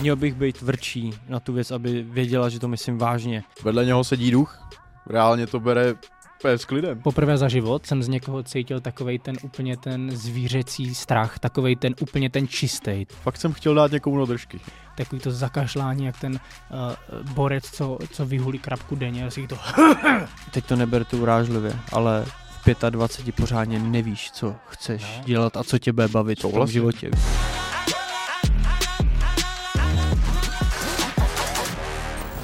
Měl bych být tvrdší na tu věc, aby věděla, že to myslím vážně. Vedle něho sedí duch, reálně to bere s klidem. Poprvé za život jsem z někoho cítil takovej ten úplně ten zvířecí strach, takovej ten úplně ten čistý. Fakt jsem chtěl dát někomu na držky. Takový to zakašlání, jak ten uh, borec, co, co vyhulí krabku denně, a si to Teď to neber tu urážlivě, ale v 25 pořádně nevíš, co chceš Ne. dělat a co tě bude bavit v tom Souhlasím. životě.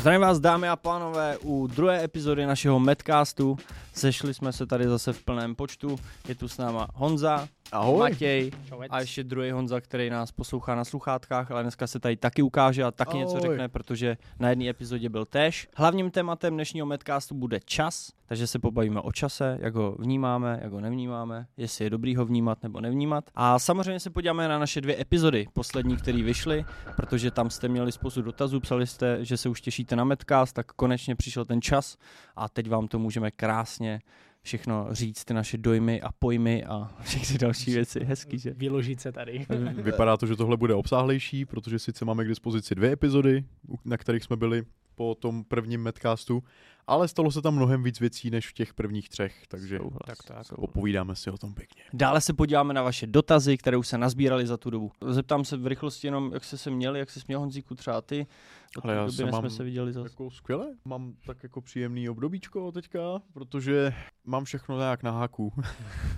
Zdravím vás, dámy a pánové, u druhé epizody našeho Medcastu. Sešli jsme se tady zase v plném počtu. Je tu s náma Honza, Ahoj. Matěj a ještě druhý Honza, který nás poslouchá na sluchátkách, ale dneska se tady taky ukáže a taky něco Ahoj. řekne, protože na jedné epizodě byl též. Hlavním tématem dnešního Medcastu bude čas, takže se pobavíme o čase, jak ho vnímáme, jak ho nevnímáme, jestli je dobrý ho vnímat nebo nevnímat. A samozřejmě se podíváme na naše dvě epizody, poslední, které vyšly, protože tam jste měli spoustu dotazů, psali jste, že se už těšíte na Medcast, tak konečně přišel ten čas a teď vám to můžeme krásně všechno říct, ty naše dojmy a pojmy a všechny další věci. Hezký, že? vyložit se tady. Vypadá to, že tohle bude obsáhlejší, protože sice máme k dispozici dvě epizody, na kterých jsme byli po tom prvním Medcastu, ale stalo se tam mnohem víc věcí než v těch prvních třech, takže Souhlas. Tak, tak. popovídáme si o tom pěkně. Dále se podíváme na vaše dotazy, které už se nazbíraly za tu dobu. Zeptám se v rychlosti jenom, jak jste se měli, jak se směl Honzíku třeba ty. Od Ale já doby, se mám jsme se viděli zase. Jako skvěle, mám tak jako příjemný obdobíčko teďka, protože mám všechno nějak na háku.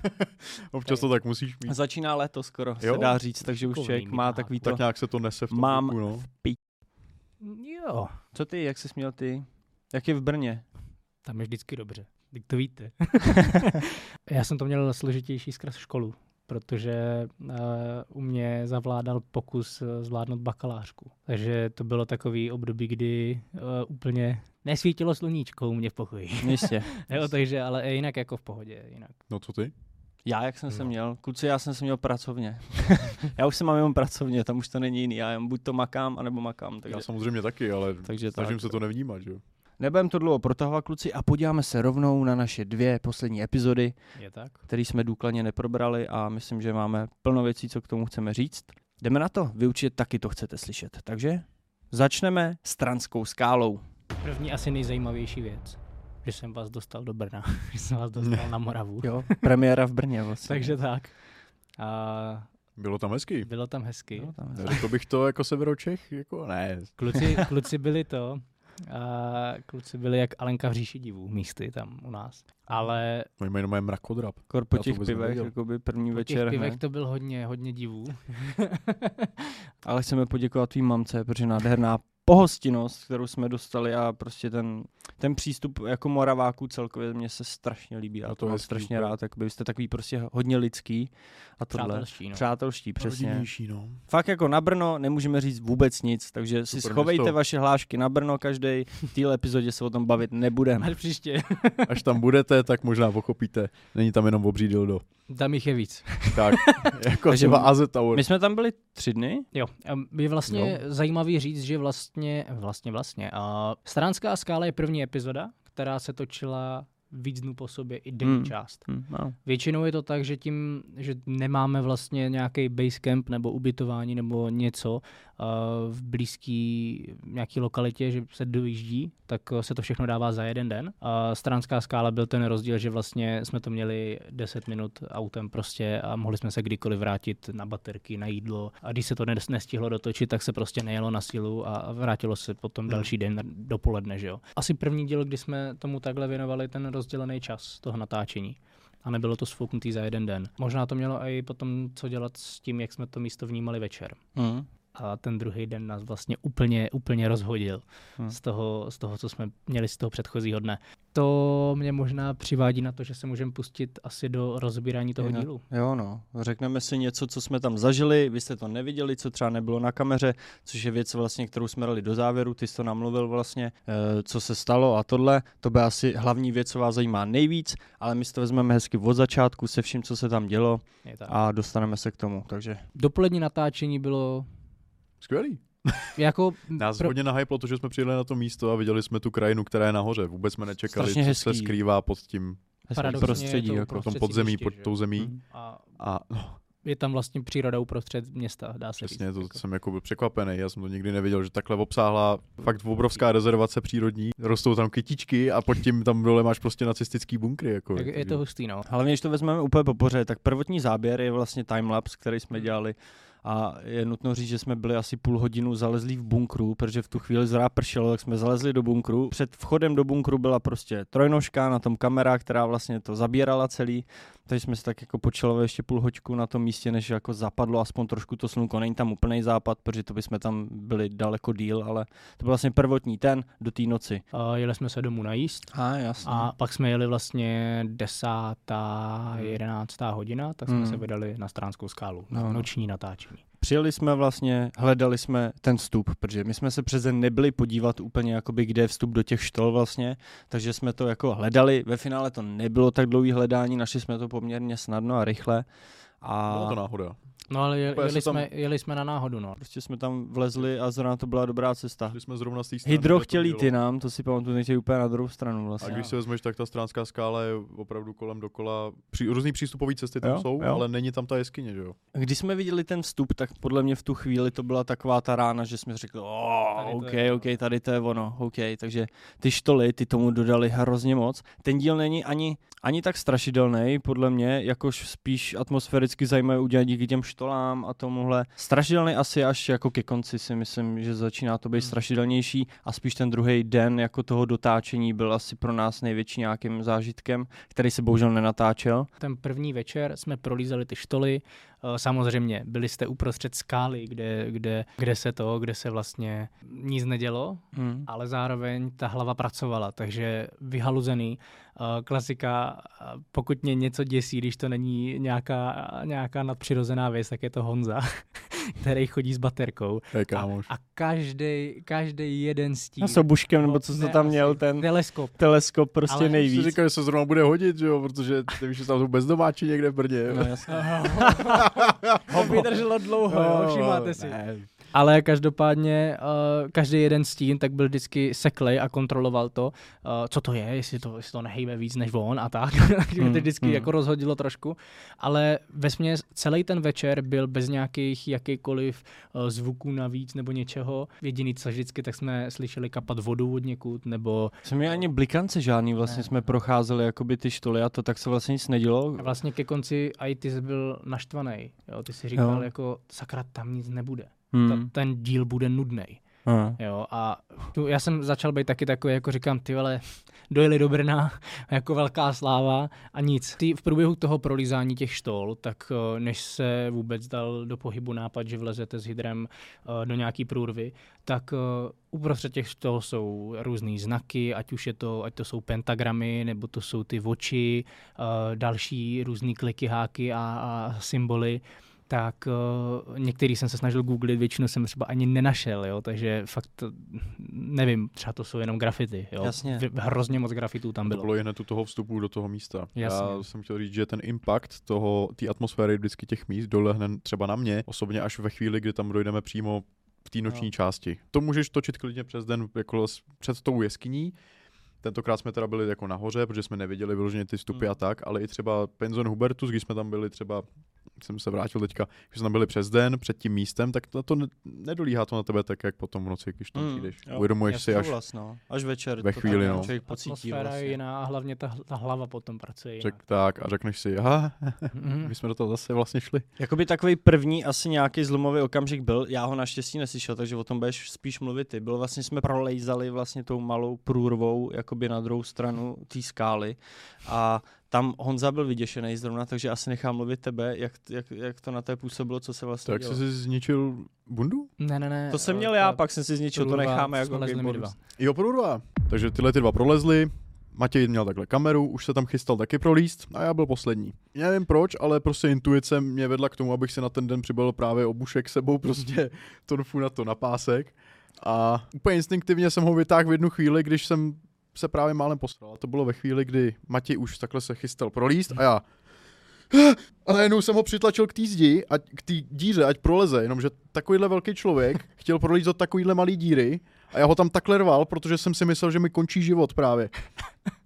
Občas to tak musíš mít. Začíná léto skoro, Jo? se dá říct, takže už člověk má takový to. Tak nějak se to nese v tom Mám věku, no. Jo, Co ty, jak jsi směl ty? Jak je v Brně? tam je vždycky dobře. Teď to víte. Já jsem to měl složitější skrz školu, protože uh, u mě zavládal pokus uh, zvládnout bakalářku. Takže to bylo takový období, kdy uh, úplně nesvítilo sluníčko u mě v pokoji. Jistě. jo, takže ale jinak jako v pohodě. Jinak. No co ty? Já, jak jsem se No. měl? Kluci, já jsem se měl pracovně. já už se mám jenom pracovně, tam už to není jiný. Já jen buď to makám, anebo makám. Takže, Já samozřejmě taky, ale takže snažím tak. se to nevnímat, že jo. Nebudem to dlouho protahovat, kluci, a podíváme se rovnou na naše dvě poslední epizody. Je tak? který jsme důkladně neprobrali a myslím, že máme plno věcí, co k tomu chceme říct. Jdeme na to, vy určitě taky to chcete slyšet. Takže začneme stranskou skálou. První asi nejzajímavější věc, že jsem vás dostal do Brna, že jsem vás dostal na Moravu. Jo, premiéra v Brně vlastně. Takže tak. A Bylo tam hezky. bylo tam hezky. Jo, tam je. Řekl bych to jako Severočech, jako ne. Kluci, kluci byli to, a kluci byli jak Alenka v říši divů místy tam u nás. Ale Moje jméno je mrakodrap. Kor po těch pivech, jakoby první po večer. těch pivech hned. to byl hodně, hodně divů. Ale chceme poděkovat tvým mamce, protože nádherná pohostinnost, kterou jsme dostali a prostě ten, ten přístup jako Moraváků celkově mně se strašně líbí. Já No to, to mám strašně to- rád, jakoby vy jste takový prostě hodně lidský a tohle. Přátelští, no. Přátelští, přesně. Rodinnější, no. Fakt jako na Brno nemůžeme říct vůbec nic, takže si Super schovejte město. vaše hlášky na Brno každý. V téhle epizodě se o tom bavit nebudeme. Ale příště, Až tam budete, tak možná pochopíte. Není tam jenom obří dildo. tam jich je víc. Tak, jako Takže třeba AZ Tower. My jsme tam byli tři dny. Jo, a je vlastně zajímavý říct, že vlastně, vlastně, vlastně, a Stranská skála je první epizoda, která se točila víc dnů po sobě i denní Hmm. část. Hm, no. Většinou je to tak, že tím, že nemáme vlastně nějaký basecamp nebo ubytování nebo něco uh, v blízký nějaký lokalitě, že se dojíždí, tak uh, se to všechno dává za jeden den. A Stranská skála byl ten rozdíl, že vlastně jsme to měli 10 minut autem prostě a mohli jsme se kdykoliv vrátit na baterky, na jídlo. A když se to nes- nestihlo dotočit, tak se prostě nejelo na sílu a vrátilo se potom Hmm. další den dopoledne, že jo. Asi první díl, kdy jsme tomu takhle věnovali ten rozdělený čas toho natáčení a nebylo to sfouknutý za jeden den. Možná to mělo i potom co dělat s tím, jak jsme to místo vnímali večer. Hm. A ten druhý den nás vlastně úplně, úplně rozhodil Hmm. z, toho, z toho, co jsme měli z toho předchozího dne. To mě možná přivádí na to, že se můžeme pustit asi do rozbírání toho Jinak- dílu. Jo, no. Řekneme si něco, co jsme tam zažili, vy jste to neviděli, co třeba nebylo na kameře, což je věc vlastně, kterou jsme dali do závěru, ty jsi to namluvil vlastně, eh, co se stalo a tohle, to by asi hlavní věc, co vás zajímá nejvíc, ale my si to vezmeme hezky od začátku se vším, co se tam dělo a dostaneme se k tomu, takže Dopolední natáčení bylo Skvělý. jako... Nás pro- hodně nahyplo to, že jsme přijeli na to místo a viděli jsme tu krajinu, která je nahoře. Vůbec jsme nečekali, Strašně co hezký. se skrývá pod tím Paradoxně prostředí, to jako v tom podzemí, pod tou zemí. Mhm. A A no, je tam vlastně příroda uprostřed města, dá se Přesně, říct. to jako. jsem jako byl překvapený, já jsem to nikdy nevěděl, že takhle obsáhlá fakt obrovská rezervace přírodní, rostou tam kytičky a pod tím tam dole máš prostě nacistický bunkry. Jako, Tak je to hustý, no. Hlavně, když to vezmeme úplně po pořadě, tak prvotní záběr je vlastně timelapse, který Hmm. jsme dělali a je nutno říct, že jsme byli asi půl hodinu zalezlí v bunkru, protože v tu chvíli zrá pršelo, tak jsme zalezli do bunkru. Před vchodem do bunkru byla prostě trojnožka, na tom kamera, která vlastně to zabírala celý, takže jsme se tak jako počelovali ještě půl hoďku na tom místě, než jako zapadlo aspoň trošku to slunko. Není tam úplný západ, protože to bychom tam byli daleko díl, ale to byl vlastně prvotní ten do té noci. A jeli jsme se domů najíst A jasně. a pak jsme jeli vlastně desátá, jedenáctá hodina, tak jsme Hmm. se vydali na Stránskou skálu. No, no. Noční natáčení. Přijeli jsme vlastně, hledali jsme ten vstup, protože my jsme se přes den nebyli podívat úplně, jakoby, kde je vstup do těch štol vlastně, takže jsme to jako hledali, ve finále to nebylo tak dlouhý hledání, našli jsme to poměrně snadno a rychle a Byla to náhoda. No ale je, Úplně jeli, se tam- jsme, jeli jsme na náhodu, no. prostě jsme tam vlezli a zrovna to byla dobrá cesta. Šli jsme zrovna z té strany, Hydro bylo. ty nám, to si pamatuju, nechtěli úplně na druhou stranu A vlastně. když si vezmeš, tak ta stránská skála je opravdu kolem dokola. Při, různý přístupové cesty tam Jo, jsou, jo. ale není tam ta jeskyně, že jo? Když jsme viděli ten vstup, tak podle mě v tu chvíli to byla taková ta rána, že jsme řekli, oh, OK, je OK, tady to je ono, OK, takže ty štoly, ty tomu dodali hrozně moc. Ten díl není ani, ani tak strašidelný, podle mě, jakož spíš atmosféricky zajímavý udělat díky těm štolám a tomuhle. Strašidelný asi až jako ke konci si myslím, že začíná to být Hmm. strašidelnější a spíš ten druhý den jako toho dotáčení byl asi pro nás největší nějakým zážitkem, který se bohužel nenatáčel. Ten první večer jsme prolízali ty štoly. Eh, Samozřejmě byli jste uprostřed skály, kde, kde, kde se to, kde se vlastně nic nedělo, Hmm. ale zároveň ta hlava pracovala, takže vyhaluzený. eh, Klasika, eh, pokud mě něco děsí, když to není nějaká, nějaká nadpřirozená věc, tak je to Honza, který chodí s baterkou. A, a každý, každý jeden stín. A s obuškem, nebo co jsi to Ne, tam měl, ten Teleskop. teleskop prostě Ale nejvíc. říkal, že se zrovna bude hodit, že jo, protože nevíš, že tam jsou bezdomáči někde v Brně. No jasně. Ho vydrželo dlouho, jo, všímáte si. Ne. Ale každopádně uh, každý jeden stín tak byl vždycky seklej a kontroloval to, uh, co to je, jestli to, jestli to nehejbe víc než on a tak. Takže mě to vždycky hmm. jako rozhodilo trošku. Ale ve směs celý ten večer byl bez nějakých jakýkoliv uh, zvuků navíc nebo něčeho. Jediný co vždycky, tak jsme slyšeli kapat vodu od někud, nebo Jsme ani blikance žádný, vlastně Ne. jsme procházeli jakoby ty štoly a to tak se vlastně nic nedělo. a vlastně ke konci i ty jsi byl naštvaný. Jo? Ty si říkal Jo. jako sakra, tam nic nebude. Hmm. Ta, ten díl bude nudný. Aha. Jo, a tu, já jsem začal být taky takový, jako říkám, ty vole, dojeli do Brna, jako velká sláva a nic. Ty v průběhu toho prolízání těch štol, tak eh, než se vůbec dal do pohybu nápad, že vlezete s hydrem eh, do nějaký průrvy, tak eh, uprostřed těch štol jsou různé znaky, ať už je to, ať to jsou pentagramy, nebo to jsou ty oči, další různé kliky, háky a, a symboly tak uh, některý jsem se snažil googlit, většinu jsem třeba ani nenašel, jo, takže fakt to, nevím, třeba to jsou jenom grafity, jo. Jasně. Hrozně moc grafitů tam To bylo. bylo i hned u toho vstupu do toho místa. Jasně. Já jsem chtěl říct, že ten impact toho, té atmosféry vždycky těch míst dolehne třeba na mě, osobně až ve chvíli, kdy tam dojdeme přímo v té noční No. části. To můžeš točit klidně přes den jako před tou jeskyní, Tentokrát jsme teda byli jako nahoře, protože jsme neviděli vyloženě ty vstupy Hmm. a tak, ale i třeba Penzon Hubertus, když jsme tam byli třeba, jsem se vrátil teďka, když jsme byli přes den před tím místem, tak to, to ne- nedolíhá to na tebe tak, jak potom v noci, když tam Mm, přijdeš. jo, Uvědomuješ si až, souhlas, no. až večer. ve to chvíli, tam no. Člověk pocítí Atmosféra je vlastně. jiná a hlavně ta, ta hlava potom pracuje jinak. řek, tak a řekneš si, aha, Mhm. my jsme do toho zase vlastně šli. Jakoby takový první asi nějaký zlomový okamžik byl, já ho naštěstí neslyšel, takže o tom budeš spíš mluvit ty. Byl vlastně, jsme prolejzali vlastně tou malou průrvou, jakoby na druhou stranu té skály a tam Honza byl vyděšený zrovna, takže asi nechám mluvit tebe, jak, jak, jak to na té působilo, co se vlastně Tak dělo. jsi si zničil bundu? Ne, ne, ne. To jsem eh, měl já, pak jsem si zničil, to necháme jako dva. Jo, průrva. Takže tyhle ty dva prolezli, Matěj měl takhle kameru, už se tam chystal taky prolíst a já byl poslední. Já nevím proč, ale prostě intuice mě vedla k tomu, abych si na ten den přibalil právě obušek sebou, prostě tonfu na to na pásek. A úplně instinktivně jsem ho vytáhl v jednu chvíli, když jsem se právě málem posral. To bylo ve chvíli, kdy Matěj už takhle se chystal prolíst a já a najednou jsem ho přitlačil k té zdi, ať, k té díře, ať proleze, jenomže takovýhle velký člověk chtěl prolízt do takovýhle malý díry a já ho tam takhle rval, protože jsem si myslel, že mi končí život právě.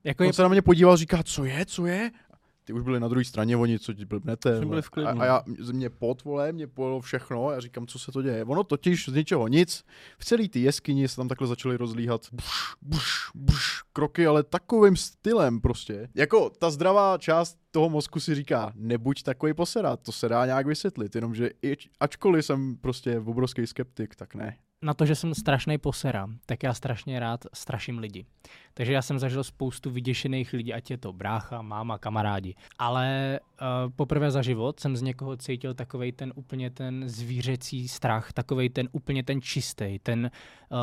Jako On je, se na mě podíval, říká, co je, co je? Ty ty už byli na druhé straně, oni co ti blbnete. Byli v klidu. a, a, já, z mě pot, vole, mě pojelo všechno, a já říkám, co se to děje. Ono totiž z ničeho nic, v celé té jeskyni se tam takhle začaly rozlíhat buš, buš, buš, kroky, ale takovým stylem prostě. Jako ta zdravá část toho mozku si říká, nebuď takový poserat, to se dá nějak vysvětlit, jenomže i, ačkoliv jsem prostě obrovský skeptik, tak ne. Na to, že jsem strašný posera, tak já strašně rád straším lidi. Takže já jsem zažil spoustu vyděšených lidí, ať je to brácha, máma, kamarádi. Ale uh, poprvé za život jsem z někoho cítil takovej ten úplně ten zvířecí strach, takovej ten úplně ten čistý, ten uh,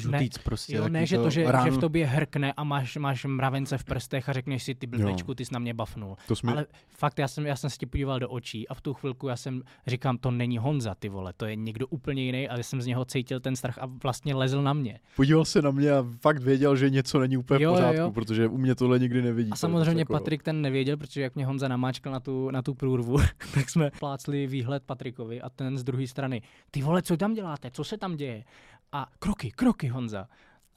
to ne, prostě. Jo, ne, že to, že, že v tobě hrkne a máš, máš mravence v prstech a řekneš si, ty blbečku, ty jsi na mě bafnul. To jsme, Ale fakt, já jsem, já jsem se ti podíval do očí a v tu chvilku já jsem říkám, to není Honza, ty vole, to je někdo úplně jiný, ale jsem z něho cítil ten strach a vlastně lezl na mě. podíval se na mě a fakt věděl, že něco není úplně Jo, v pořádku, jo. protože u mě tohle nikdy nevidí. A samozřejmě jako- Patrik ten nevěděl, protože jak mě Honza namáčkal na tu, na tu průrvu, tak jsme plácli výhled Patrikovi a ten z druhé strany. Ty vole, co tam děláte? Co se tam děje? A kroky, kroky, Honza.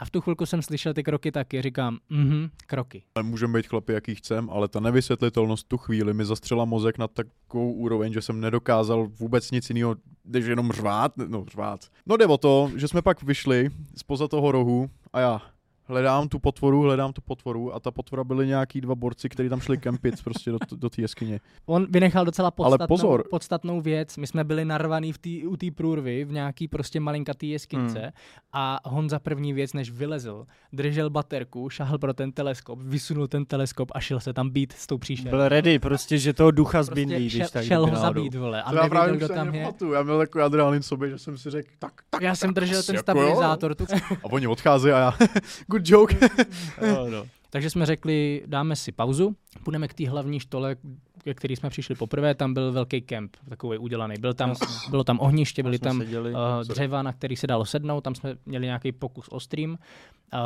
A v tu chvilku jsem slyšel ty kroky taky, říkám, mhm, kroky. Můžeme být chlapi, jaký chcem, ale ta nevysvětlitelnost tu chvíli mi zastřela mozek na takovou úroveň, že jsem nedokázal vůbec nic jiného, než jenom řvát, no řvát. No jde o to, že jsme pak vyšli spoza toho rohu a já hledám tu potvoru, hledám tu potvoru a ta potvora byly nějaký dva borci, kteří tam šli kempit prostě do, do té jeskyně. On vynechal docela podstatnou, pozor. podstatnou věc. My jsme byli narvaný v tý, u té průrvy v nějaký prostě malinkatý jeskynice Hmm. a Honza první věc, než vylezl, držel baterku, šahl pro ten teleskop, vysunul ten teleskop a šel se tam být s tou příšerou. Byl ready, prostě, že toho ducha zbindlí, prostě když šel, tak šel ho zabít, vole, a právě nevěděl, už kdo tam je. Já měl takový adrenalin sobě, že jsem si řekl, tak, tak. Já jsem držel ten jako stabilizátor. Tu... A oni odcházejí a já, good joke. Jo, no. Takže jsme řekli, dáme si pauzu, půjdeme k té hlavní štole, ke který jsme přišli poprvé, tam byl velký kemp, takový udělaný. Byl tam, Jasně. bylo tam ohniště, byly tam seděli. uh, dřeva, na který se dalo sednout, tam jsme měli nějaký pokus o stream, uh,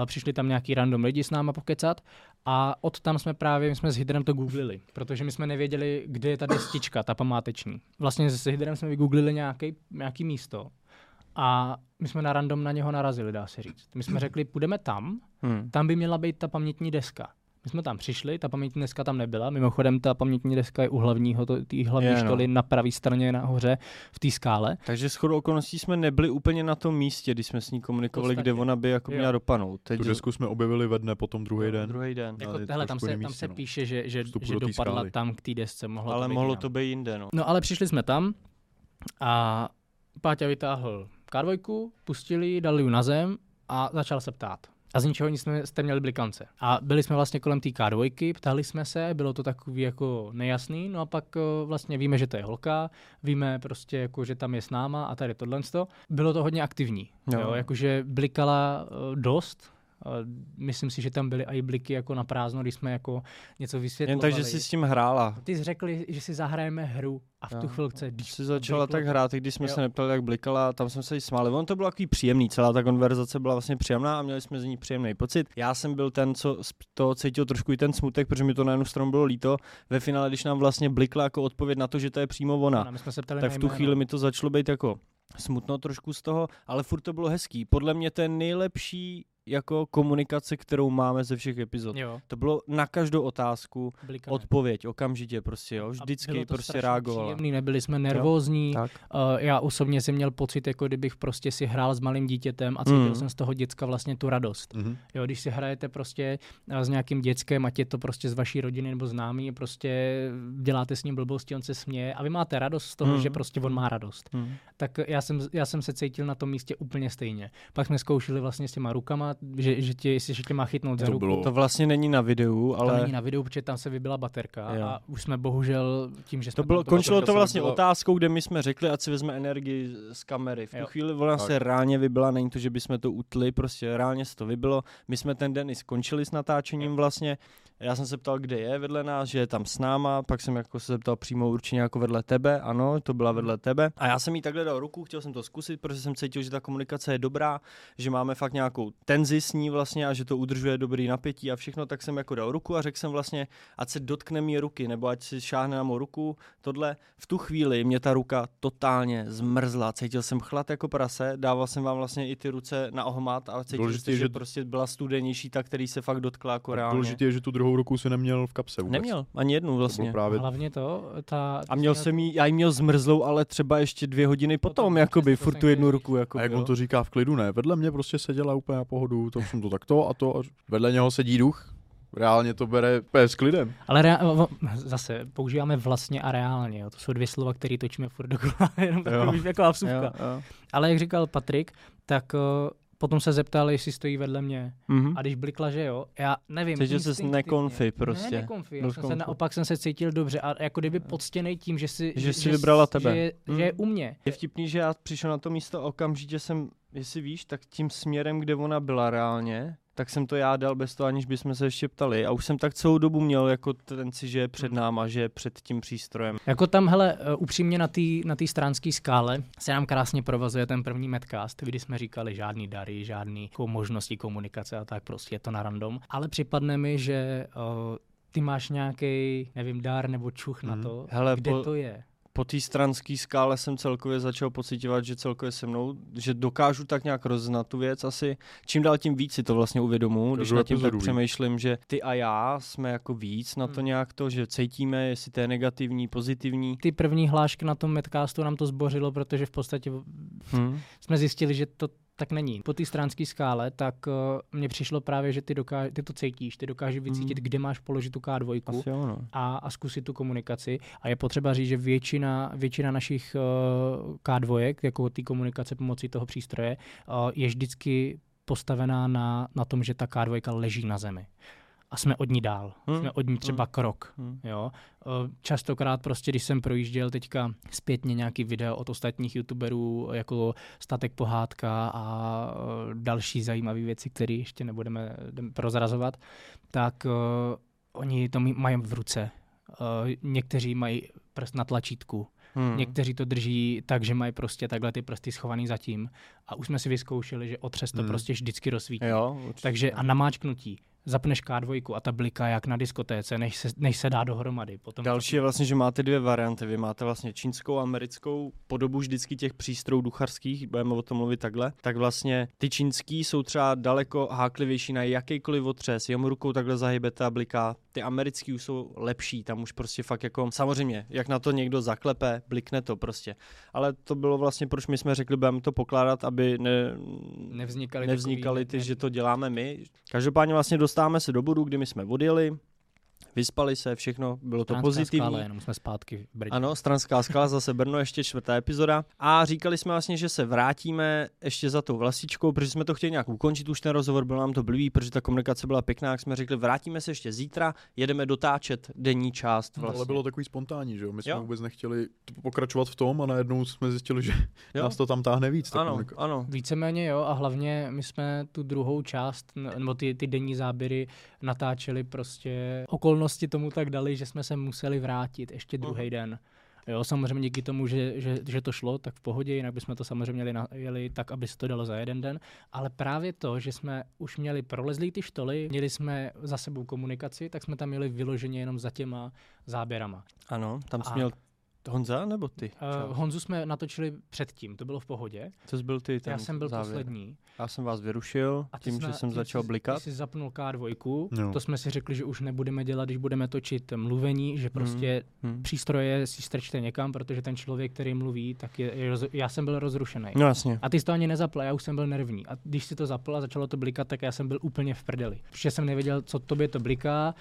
přišli tam nějaký random lidi s náma pokecat a od tam jsme právě, my jsme s Hydrem to googlili, protože my jsme nevěděli, kde je ta destička, ta památeční. Vlastně s Hydrem jsme vygooglili nějaký, nějaký místo a my jsme na random na něho narazili, dá se říct. My jsme řekli, půjdeme tam, Hmm. tam by měla být ta pamětní deska. My jsme tam přišli, ta pamětní deska tam nebyla. Mimochodem, ta pamětní deska je u hlavního, to- té hlavní Je, no. štoly na pravé straně nahoře v té skále. Takže shodou okolností jsme nebyli úplně na tom místě, když jsme s ní komunikovali, Podstatě. kde ona by jako Jo. měla dopadnout. Teď Tu desku jsme objevili ve dne, potom druhý den. Druhý den. No, Jako, je hele, tam se, jiném tam místě, se no. píše, že, že, že do dopadla skály. tam k té desce. Mohlo Ale to být mohlo jinam. to být jinde, no. No ale přišli jsme tam a Páťa vytáhl K2, pustili dali ji na zem a začal se ptát. A z ničeho nic jsme, jste měli blikance. A byli jsme vlastně kolem té K2, ptali jsme se, bylo to takový jako nejasný, no a pak o, vlastně víme, že to je holka, víme prostě jako, že tam je s náma a tady tohle. Bylo to hodně aktivní, Jo. jo. jakože blikala o, dost, Myslím si, že tam byly i bliky jako na prázdno, když jsme jako něco Jen vysvětlovali. tak, že si s tím hrála. Ty jsi řekli, že si zahrajeme hru a v tu Jo. chvilce, Když si začala bliklo tak to. hrát, i když jsme Jo. se neptali, jak blikala, tam jsme se jí smáli. On to bylo takový příjemný, celá ta konverzace byla vlastně příjemná a měli jsme z ní příjemný pocit. Já jsem byl ten, co toho cítil trošku i ten smutek, protože mi to na jednu stranu bylo líto. Ve finále, když nám vlastně blikla jako odpověď na to, že to je přímo ona, my jsme se ptali tak v tu chvíli mi to začalo být jako smutno trošku z toho, ale furt to bylo hezký. Podle mě to je nejlepší jako komunikace, kterou máme ze všech epizod. Jo, To bylo na každou otázku blikané. odpověď, okamžitě prostě, jo, vždycky bylo to prostě reagovala. Příjemný, nebyli jsme nervózní. Tak. Uh, já osobně jsem měl pocit, jako kdybych prostě si hrál s malým dítětem a cítil Mm. jsem z toho děcka vlastně tu radost. Mhm. Jo, když si hrajete prostě eh, s nějakým dětskem, ať je to prostě z vaší rodiny nebo známý, prostě děláte s ním blbosti, on se směje a vy máte radost z toho, Mm. že prostě on má radost. Hmm. Tak já jsem, já jsem se cítil na tom místě úplně stejně. Pak jsme zkoušeli vlastně s těma rukama, že, že, tě, jestli, že tě má chytnout za To ruku. bylo- To vlastně není na videu, Ale... To není na videu, protože tam se vybila baterka Jo. a už jsme bohužel tím, že jsme to bylo, tam končilo to vlastně vybila- otázkou, kde my jsme řekli, ať si vezme energii z kamery. V tu Jo. chvíli ona Tak. se reálně vybila, není to, že bychom to utli, prostě reálně se to vybilo. My jsme ten den i skončili s natáčením vlastně. Já jsem se ptal, kde je vedle nás, že je tam s náma, pak jsem jako se zeptal přímo určitě jako vedle tebe, ano, to byla vedle tebe. A já jsem jí takhle dal ruku, chtěl jsem to zkusit, protože jsem cítil, že ta komunikace je dobrá, že máme fakt nějakou tenzi s ní vlastně a že to udržuje dobrý napětí a všechno, tak jsem jako dal ruku a řekl jsem vlastně, ať se dotkne mý ruky, nebo ať si šáhne na mou ruku, tohle. V tu chvíli mě ta ruka totálně zmrzla, cítil jsem chlad jako prase, dával jsem vám vlastně i ty ruce na ohmat a cítil jsem, že, že- prostě byla studenější ta, který se fakt dotkla jako reálně. Důležité je, že tu druhou druhou ruku si neměl v kapse vůbec. Neměl, ani jednu To vlastně. právě Hlavně to, ta... A měl jsem jí, já jí měl zmrzlou, ale třeba ještě dvě hodiny potom, Potom, jakoby, to furt tu jednu ruku, jako A jak on to říká v klidu, ne? Vedle mě prostě seděla úplně na pohodu, to jsem to takto a to. A vedle něho sedí duch. Reálně to bere s klidem. Ale rea- o- zase používáme vlastně a reálně. Jo. To jsou dvě slova, které točíme furt dokola, jenom takový jako vsuvka. Jo, jo. Ale jak říkal Patrik, tak potom se zeptal, jestli stojí vedle mě. Mhm. A když blikla, že jo, já nevím. Cítil instinktivně- nekonfy prostě. Ne, nekonfy, já jsem se naopak jsem se cítil dobře a jako kdyby poctěnej tím, že si, Že jsi vybrala tebe. Že, je- Hmm. že je u mě. Je vtipný, že já přišel na to místo okamžitě jsem, jestli víš, tak tím směrem, kde ona byla reálně, tak jsem to já dal bez toho, aniž bychom se ještě ptali. A už jsem tak celou dobu měl jako tenci, že je před náma, že je před tím přístrojem. Jako tam, hele, uh, upřímně na té na tý stránské skále se nám krásně provazuje ten první Medcast, kdy jsme říkali žádný dary, žádný jako možnosti komunikace a tak prostě je to na random. Ale připadne mi, že uh, ty máš nějaký, nevím, dar nebo čuch na Mhm. to, Hele, kde po- to je. Po té stranské skále jsem celkově začal pocitovat, že celkově se mnou, že dokážu tak nějak roznat tu věc asi. Čím dál tím víc si to vlastně uvědomuji, když nad tím tak přemýšlím, že ty a já jsme jako víc na to Hmm. nějak to, že cítíme, jestli to je negativní, pozitivní. Ty první hlášky na tom Medcastu nám to zbořilo, protože v podstatě Hm. jsme zjistili, že to tak není. Po té stránské skále, tak uh, mně přišlo právě, že ty, dokáž, ty to cítíš, ty dokážeš vycítit, Mm. kde máš položit tu K2 Asi jo, no. a, a zkusit tu komunikaci. A je potřeba říct, že většina, většina našich uh, K2, jako té komunikace pomocí toho přístroje, uh, je vždycky postavená na, na tom, že ta K2 leží na zemi. A jsme od ní dál. Hmm. Jsme od ní třeba krok. Hm. Jo. Eh, Častokrát prostě, když jsem projížděl teďka zpětně nějaký video od ostatních youtuberů, jako Statek Pohádka a eh, další zajímavé věci, které ještě nebudeme prozrazovat, tak uh, oni to mají v ruce. Uh, někteří mají prst na tlačítku, Hm. někteří to drží tak, že mají prostě takhle ty prsty schovaný zatím. A už jsme si vyzkoušeli, že otřes to Hmm. prostě vždycky rozsvítí. Jo, určitě. Takže a namáčknutí. Zapneš K2 a ta blika jak na diskotéce, než se, než se dá dohromady. Potom Další je vlastně, že máte dvě varianty. Vy máte vlastně čínskou a americkou podobu vždycky těch přístrojů ducharských, budeme o tom mluvit takhle. Tak vlastně ty čínský jsou třeba daleko háklivější na jakýkoliv otřes, jenom rukou takhle zahybete a bliká. Ty americký už jsou lepší, tam už prostě fakt jako, samozřejmě, jak na to někdo zaklepe, blikne to prostě. Ale to bylo vlastně, proč my jsme řekli, budeme to pokládat, aby ne, nevznikaly, nevznikaly ty, takový, že to děláme my. Každopádně vlastně dostáváme se do bodu, kdy my jsme odjeli, vyspali se, všechno, bylo to Stranská pozitivní. Skála, jenom jsme zpátky v Brně. Ano, Stranská skala, zase Brno, ještě čtvrtá epizoda. A říkali jsme vlastně, že se vrátíme ještě za tou vlastičkou, protože jsme to chtěli nějak ukončit už ten rozhovor, bylo nám to blbý, protože ta komunikace byla pěkná, jak jsme řekli, vrátíme se ještě zítra, jedeme dotáčet denní část No, vlastně. Ale bylo takový spontánní, že jo? My jsme Jo. vůbec nechtěli pokračovat v tom a najednou jsme zjistili, že Jo? nás to tam táhne víc. ta Ano, komunikace. ano. Víceméně jo a hlavně my jsme tu druhou část, nebo ty, ty denní záběry natáčeli prostě, okolnosti tomu tak dali, že jsme se museli vrátit ještě druhý Mhm. den. Jo, samozřejmě díky tomu, že, že, že to šlo, tak v pohodě, jinak bychom to samozřejmě jeli, na, jeli tak, aby se to dalo za jeden den. Ale právě to, že jsme už měli prolezlý ty štoly, měli jsme za sebou komunikaci, tak jsme tam měli vyloženě jenom za těma záběrama. Ano, tam jsi A- měl Honza nebo ty? Uh, Honzu jsme natočili předtím, to bylo v pohodě. Co jsi byl ty? Ten Já jsem byl závěr? poslední. Já jsem vás vyrušil A tím, jsi že jsem začal jsi- blikat. Ty jsi zapnul K2, Jo. to jsme si řekli, že už nebudeme dělat, když budeme točit mluvení, že prostě Hm. přístroje si strčte někam, protože ten člověk, který mluví, tak je, je roz, já jsem byl rozrušený. No jasně. A ty jsi to ani nezapl, já už jsem byl nervní. A když si to zapl a začalo to blikat, tak já jsem byl úplně v prdeli. Protože jsem nevěděl, co tobě to bliká.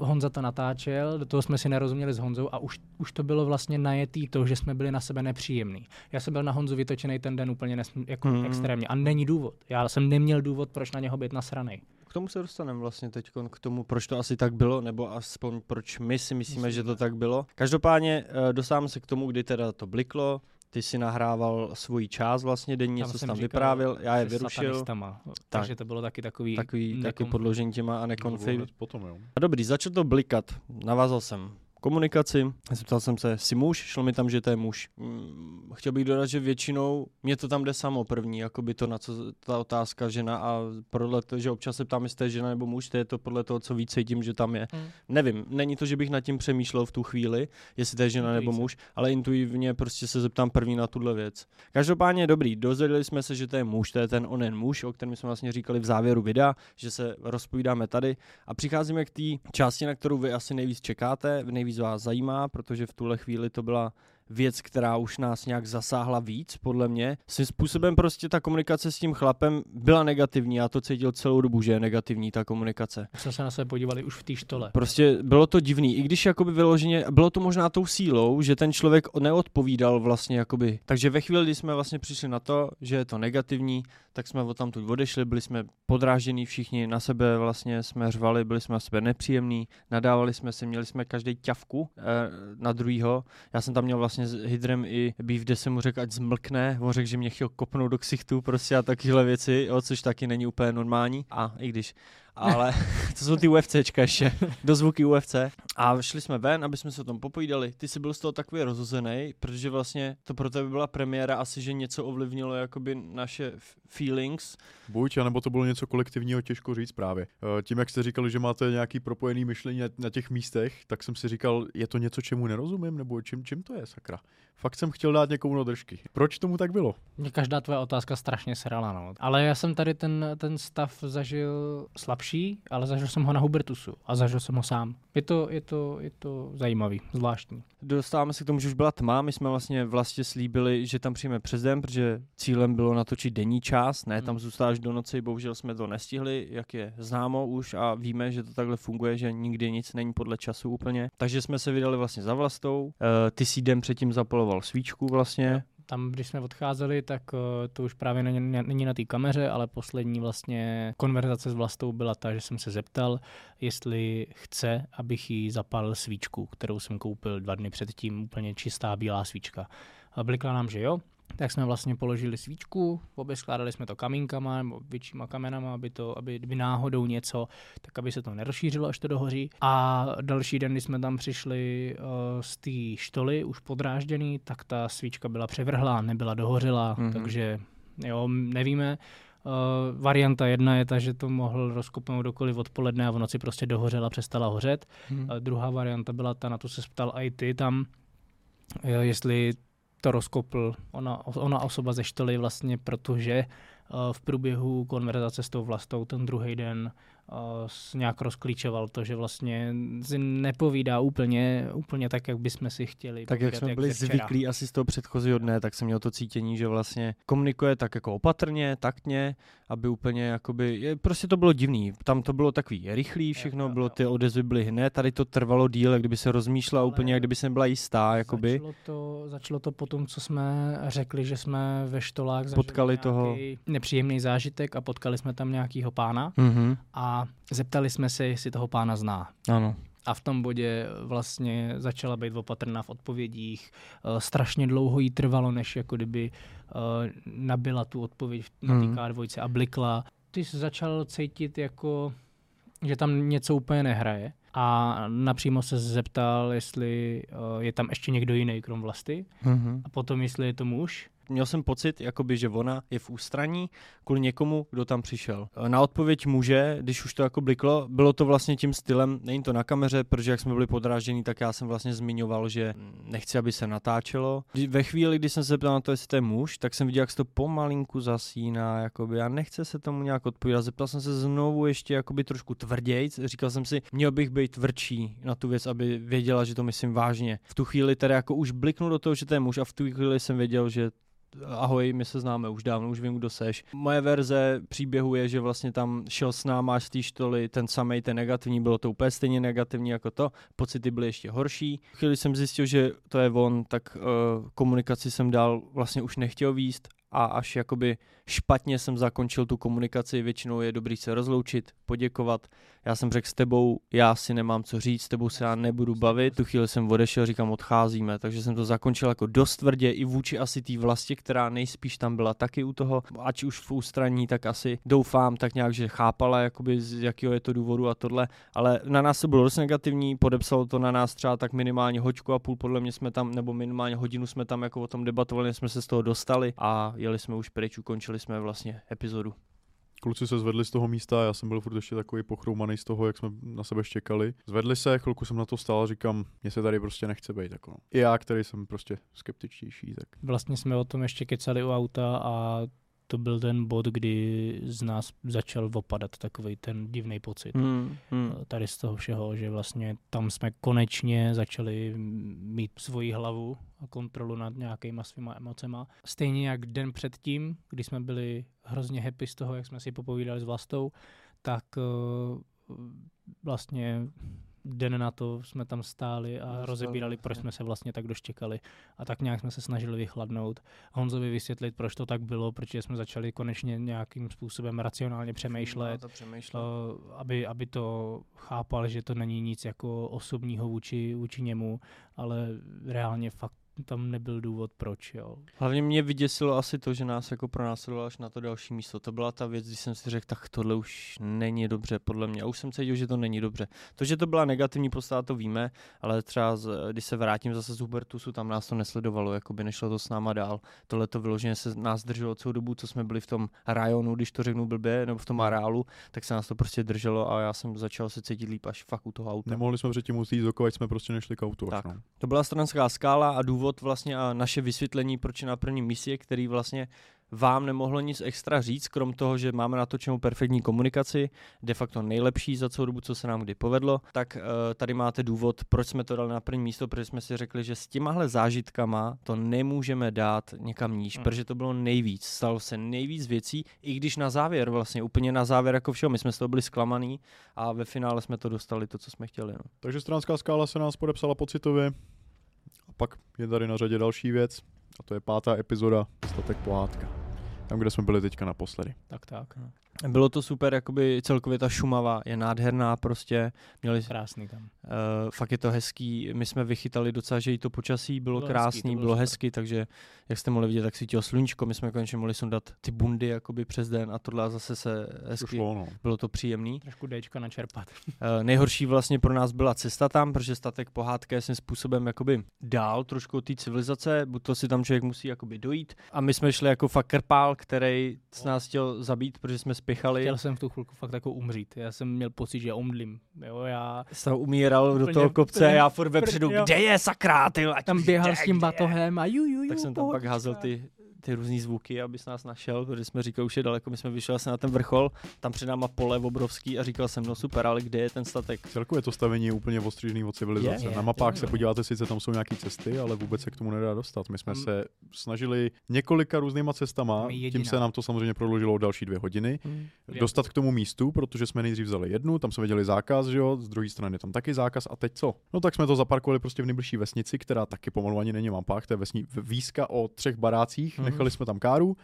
Uh, Honza to natáčel, do toho jsme si nerozuměli s Honzou a už, už to bylo vlastně najetý to, že jsme byli na sebe nepříjemný. Já jsem byl na Honzu vytočený ten den úplně nesm- jako Mhm. extrémně. A není důvod. Já jsem neměl důvod, proč na něho být nasranej. K tomu se dostaneme vlastně teď, k tomu, proč to asi tak bylo, nebo aspoň proč my si myslíme, že to tak bylo. Každopádně eh, dostáváme se k tomu, kdy teda to bliklo, ty si nahrával svoji část vlastně denní, Tam co jsi jsem tam říkal vyprávěl, já je vyrušil, satanistama. Takže to bylo taky takový... takový, taky nekom- podložení těma a nekonfig. hned potom, jo. A dobrý, začal to blikat, navázal jsem komunikaci. Zeptal jsem se, jsi muž? Šlo mi tam, že to je muž. Mm, chtěl bych dodat, že většinou mě to tam jde samo první, jako by to na co ta otázka žena a podle toho, že občas se ptám, jestli to je žena nebo muž, to je to podle toho, co víc cítím, že tam je. Hmm. Nevím, není to, že bych nad tím přemýšlel v tu chvíli, jestli to je žena nebo muž, ale intuitivně prostě se zeptám první na tuhle věc. Každopádně dobrý, dozvěděli jsme se, že to je muž, to je ten onen muž, o kterém jsme vlastně říkali v závěru videa, že se rozpovídáme tady a přicházíme k té části, na kterou vy asi nejvíc čekáte, nejvíc vás zajímá, protože v tuhle chvíli to byla věc, která už nás nějak zasáhla víc, podle mě. Svým způsobem prostě ta komunikace s tím chlapem byla negativní, já to cítil celou dobu, že je negativní ta komunikace. Jsme se na sebe podívali už v té štole. Prostě bylo to divný, i když jakoby vyloženě, bylo to možná tou sílou, že ten člověk neodpovídal vlastně jakoby. Takže ve chvíli, kdy jsme vlastně přišli na to, že je to negativní, tak jsme od tamtud odešli, byli jsme podráždění všichni, na sebe vlastně jsme řvali, byli jsme na sebe nepříjemní, nadávali jsme si, měli jsme každý ťavku eh, na druhýho. Já jsem tam měl vlastně s Hydrem i býv, kde jsem mu řekl, ať zmlkne, on řekl, že mě chtěl kopnout do ksichtu prostě a takovéhle věci, jo, což taky není úplně normální. A i když ale to jsou ty UFCčka ještě, do zvuky UFC. A šli jsme ven, aby jsme se o tom popovídali. Ty jsi byl z toho takový rozhozený, protože vlastně to pro tebe byla premiéra, asi že něco ovlivnilo jakoby naše feelings. Buď, anebo to bylo něco kolektivního, těžko říct právě. Eh, Tím, jak jste říkali, že máte nějaký propojený myšlení na, těch místech, tak jsem si říkal, je to něco, čemu nerozumím, nebo čím, čím to je, sakra. Fakt jsem chtěl dát někomu na držky. Proč tomu tak bylo? Mě každá tvoje otázka strašně srala, no. Ale já jsem tady ten, ten stav zažil slabší, ale zažil jsem ho na Hubertusu a zažil jsem ho sám. Je to, je to, je to zajímavý, zvláštní. Dostáváme se k tomu, že už byla tma, my jsme vlastně vlastně slíbili, že tam přijeme přes den, protože cílem bylo natočit denní čas, ne Hmm. tam zůstat až do noci, bohužel jsme to nestihli, jak je známo už a víme, že to takhle funguje, že nikdy nic není podle času úplně. Takže jsme se vydali vlastně za vlastou, Eh, ty si den předtím zapaloval svíčku vlastně, Tam, když jsme odcházeli, tak uh, to už právě není, není na té kameře, ale poslední vlastně konverzace s Vlastou byla ta, že jsem se zeptal, jestli chce, abych jí zapálil svíčku, kterou jsem koupil dva dny předtím, úplně čistá bílá svíčka. A blikla nám, že jo, tak jsme vlastně položili svíčku, obě skládali jsme to kamínkama nebo většíma kamenama, aby to, aby kdyby náhodou něco, tak aby se to nerozšířilo, až to dohoří. A další den, kdy jsme tam přišli uh, z té štoly, už podrážděný, tak ta svíčka byla převrhlá, nebyla dohořela, Mhm. mm-hmm. takže jo, nevíme. Uh, varianta jedna je ta, že to mohl rozkopnout dokoliv odpoledne a v noci prostě dohořela, přestala hořet. Hmm. A druhá varianta byla ta, na to se ptal i ty tam, jestli to rozkopl ona, ona osoba ze štoly vlastně, protože eh, v průběhu konverzace s tou vlastou ten druhý den nějak rozklíčoval to, že vlastně si nepovídá úplně, úplně tak, jak bychom si chtěli. Tak jak povídat, jsme byli ze včera. zvyklí asi z toho předchozího dne, tak jsem měl to cítění, že vlastně komunikuje tak jako opatrně, taktně, aby úplně jakoby, je, prostě to bylo divný. Tam to bylo takový rychlý všechno, jo, bylo ty odezvy byly hned, tady to trvalo díl, jak kdyby se rozmýšlela Ale úplně, jak kdyby se nebyla jistá, jakoby. Začalo to, začalo to po tom, co jsme řekli, že jsme ve štolách Potkali toho- nepříjemný zážitek a potkali jsme tam nějakýho pána Mhm, a zeptali jsme se, jestli toho pána zná. ano. A v tom bodě vlastně začala být opatrná v odpovědích. Eh, Strašně dlouho jí trvalo, než jako kdyby eh, nabila tu odpověď na té Mhm. K2 a blikla. Ty jsi začal cítit jako, že tam něco úplně nehraje. A napřímo se zeptal, jestli eh, je tam ještě někdo jiný krom vlasty. Mhm. A potom, jestli je to muž. Měl jsem pocit, jakoby, že ona je v ústraní kvůli někomu, kdo tam přišel. Na odpověď muže, když už to jako bliklo, bylo to vlastně tím stylem, není to na kameře, protože jak jsme byli podrážděni, tak já jsem vlastně zmiňoval, že nechci, aby se natáčelo. Ve chvíli, kdy jsem se zeptal na to, jestli to je muž, tak jsem viděl, jak se to pomalinku zasíná, jakoby, a nechce se tomu nějak odpovídat. Zeptal jsem se znovu ještě jakoby trošku tvrdějc, říkal jsem si, měl bych být tvrdší na tu věc, aby věděla, že to myslím vážně. V tu chvíli tedy jako už bliknu do toho, že to je muž a v tu chvíli jsem věděl, že ahoj, my se známe už dávno, už vím, kdo seš. Moje verze příběhu je, že vlastně tam šel s náma z té štoly ten samej, ten negativní, bylo to úplně stejně negativní jako to, pocity byly ještě horší. Chvíli jsem zjistil, že to je on, tak uh, komunikaci jsem dál vlastně už nechtěl výst a až jakoby špatně jsem zakončil tu komunikaci, většinou je dobrý se rozloučit, poděkovat. Já jsem řekl s tebou, já si nemám co říct, s tebou se já nebudu bavit. Tu chvíli jsem odešel, říkám, odcházíme, takže jsem to zakončil jako dost tvrdě i vůči asi té vlasti, která nejspíš tam byla taky u toho, ať už v ústraní, tak asi doufám tak nějak, že chápala, jakoby z jakého je to důvodu a tohle, ale na nás to bylo dost negativní, podepsalo to na nás třeba tak minimálně hoďku a půl, podle mě jsme tam, nebo minimálně hodinu jsme tam jako o tom debatovali, jsme se z toho dostali a jeli jsme už pryč, ukončili jsme vlastně epizodu. Kluci se zvedli z toho místa, já jsem byl furt ještě takový pochroumaný z toho, jak jsme na sebe čekali. Zvedli se, chvilku jsem na to stál a říkám, mně se tady prostě nechce být. Jako. no. I já, který jsem prostě skeptičtější, tak Vlastně jsme o tom ještě kecali u auta a to byl ten bod, kdy z nás začal opadat takový ten divný pocit. Hmm, hmm. Tady z toho všeho, že vlastně tam jsme konečně začali mít svoji hlavu a kontrolu nad nějakýma svýma emocema. Stejně jak den předtím, kdy jsme byli hrozně happy z toho, jak jsme si popovídali s vlastou, tak uh, vlastně den na to jsme tam stáli a Dostali, rozebírali, proč jsme se vlastně tak doštěkali. A tak nějak jsme se snažili vychladnout. Honzovi vysvětlit, proč to tak bylo, protože jsme začali konečně nějakým způsobem racionálně přemýšlet, To přemýšlet. uh, aby, aby to chápal, že to není nic jako osobního vůči, vůči němu, ale reálně fakt tam nebyl důvod, proč. Jo. Hlavně mě vyděsilo asi to, že nás jako pronásledoval až na to další místo. To byla ta věc, když jsem si řekl, tak tohle už není dobře, podle mě. A už jsem cítil, že to není dobře. To, že to byla negativní postava, to víme, ale třeba z, když se vrátím zase z Hubertusu, tam nás to nesledovalo, jako by nešlo to s náma dál. Tohle to vyloženě se nás drželo celou dobu, co jsme byli v tom rajonu, když to řeknu blbě, nebo v tom areálu, tak se nás to prostě drželo a já jsem začal se cítit líp až fakt u toho auta. nemohli jsme předtím jít z jsme prostě nešli k autu. Tak. Až, no. To byla stranská skála a důvod vlastně a naše vysvětlení, proč je na prvním místě, který vlastně vám nemohlo nic extra říct, krom toho, že máme natočenou perfektní komunikaci, de facto nejlepší za celou dobu, co se nám kdy povedlo, tak uh, tady máte důvod, proč jsme to dali na první místo, protože jsme si řekli, že s těmahle zážitkama to nemůžeme dát někam níž, Hmm. protože to bylo nejvíc, stalo se nejvíc věcí, i když na závěr vlastně, úplně na závěr jako všeho, my jsme z toho byli zklamaný a ve finále jsme to dostali, to, co jsme chtěli. No. Takže stranská skála se nás podepsala pocitově. Pak je tady na řadě další věc. A to je pátá epizoda Statek pohádka. Tam, kde jsme byli teďka naposledy. Tak, tak. Bylo to super, jakoby celkově ta Šumava je nádherná prostě, měli, uh, Krásný tam. fakt je to hezký, my jsme vychytali docela, že i to počasí bylo, Bylo bylo hezký, krásný, to bylo, bylo hezky, takže jak jste mohli vidět, tak svítilo sluníčko, my jsme konečně mohli sundat ty bundy jakoby přes den a tohle a zase se To hezky, šlo, no. bylo to příjemný. Trošku Dčka načerpat. Uh, nejhorší vlastně pro nás byla cesta tam, protože statek pohádka je svým způsobem jakoby dál trošku od té civilizace, buď to si tam člověk musí jakoby dojít a my jsme šli jako fakt krpál, který s nás chtěl zabít, protože jsme spěchali. Chtěl jsem v tu chvilku fakt jako umřít. Já jsem měl pocit, že omdlím. Jo, já jsem umíral do toho kopce a já furt vepředu, kde je sakra, ty tam běhal s tím batohem a ju, ju, ju, Tak jsem tam pak házel ty, ty různý zvuky, abys nás našel, protože jsme říkali, už je daleko, my jsme vyšli asi na ten vrchol, tam před náma pole obrovský a říkal jsem, no super, ale kde je ten statek? Celkově to stavení je úplně ostřížný od civilizace. Je, je, Na mapách je, se je. podíváte, sice tam jsou nějaké cesty, ale vůbec se k tomu nedá dostat. My jsme Tam- se snažili několika různýma cestama, tím se nám to samozřejmě prodloužilo o další dvě hodiny. Dostat k tomu místu, protože jsme nejdřív vzali jednu, tam jsme viděli zákaz, že jo, z druhé strany je tam taky zákaz a teď co? No tak jsme to zaparkovali prostě v nejbližší vesnici, která taky pomalu ani není mapách, to je vesni, výzka o třech barácích, Mhm. Nechali jsme tam káru,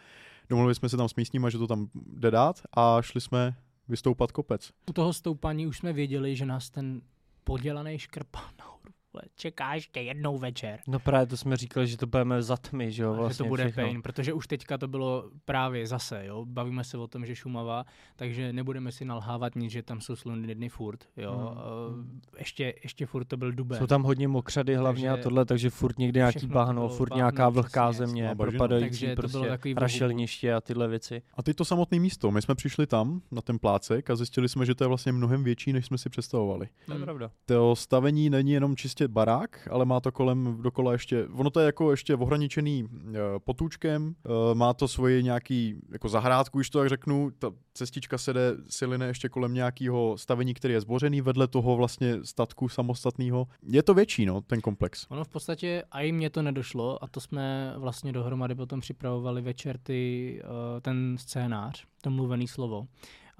domluvili jsme se tam s místníma, že to tam jde dát a šli jsme vystoupat kopec. U toho stoupání už jsme věděli, že nás ten podělaný škrpal nahoru. Vole, Čeká ještě jednou večer. No právě to jsme říkali, že to budeme za tmy, že jo, vlastně že to bude všechno. pain, protože už teďka to bylo právě zase, jo, bavíme se o tom, že Šumava, takže nebudeme si nalhávat nic, že tam jsou sluny dny furt, jo, Hmm. ještě, ještě furt to byl duben. Jsou tam hodně mokřady hlavně Takže a tohle, takže furt někde nějaký bahno, furt bahno, nějaká vlhká přesně, země, propadající Takže to bylo prostě takový rašelniště a tyhle věci. A teď to samotné místo. My jsme přišli tam, na ten plácek a zjistili jsme, že to je vlastně mnohem větší, než jsme si představovali. To je Hmm. pravda. To stavení není jenom čistě barák, ale má to kolem dokola ještě, ono to je jako ještě ohraničený e, potůčkem, e, má to svoji nějaký jako zahrádku, když to tak řeknu, ta cestička se jde siline ještě kolem nějakého stavení, který je zbořený vedle toho vlastně statku samostatného. Je to větší, no, ten komplex. Ono v podstatě, a i mně to nedošlo, a to jsme vlastně dohromady potom připravovali večer ty, uh, ten scénář, to mluvený slovo.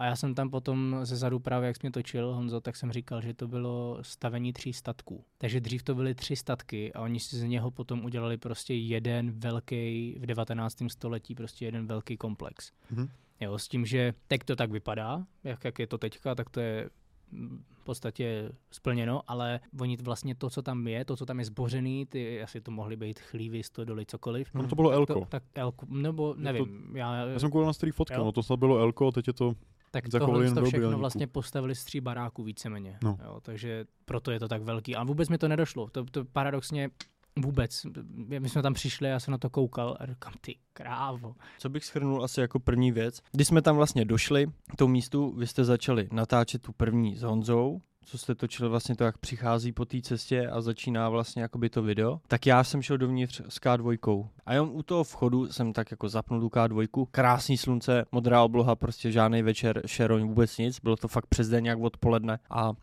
A já jsem tam potom ze zadu právě, jak jsi mě točil, Honzo, tak jsem říkal, že to bylo stavení tří statků. Takže dřív to byly tři statky a oni si z něho potom udělali prostě jeden velký, v 19. století prostě jeden velký komplex. Mhm. Jo, s tím, že teď to tak vypadá, jak, jak je to teďka, tak to je v podstatě splněno, ale oni vlastně to, co tam je, to, co tam je zbořený, ty asi to mohly být chlívy, stodoly, cokoliv. No to bylo tak Elko. To, tak Elko, nebo nevím, já, Já jsem koukal na starý fotky, no to snad bylo Elko, teď je to... tak tohle to všechno vlastně postavili z tří baráků víceméně. No. Jo, takže proto je to tak velký. A vůbec mi to nedošlo. To, to paradoxně vůbec. My jsme tam přišli, já jsem na to koukal a říkám, ty krávo. Co bych schrnul asi jako první věc. Když jsme tam vlastně došli k tomu místu, vy jste začali natáčet tu první s Honzou, co jste točili vlastně to, jak přichází po té cestě a začíná vlastně jakoby to video, tak já jsem šel dovnitř s K2. A jenom u toho vchodu jsem tak jako zapnul tu K2, krásný slunce, modrá obloha, prostě žádný večer, šeroň, vůbec nic, bylo to fakt přes den, jak odpoledne. A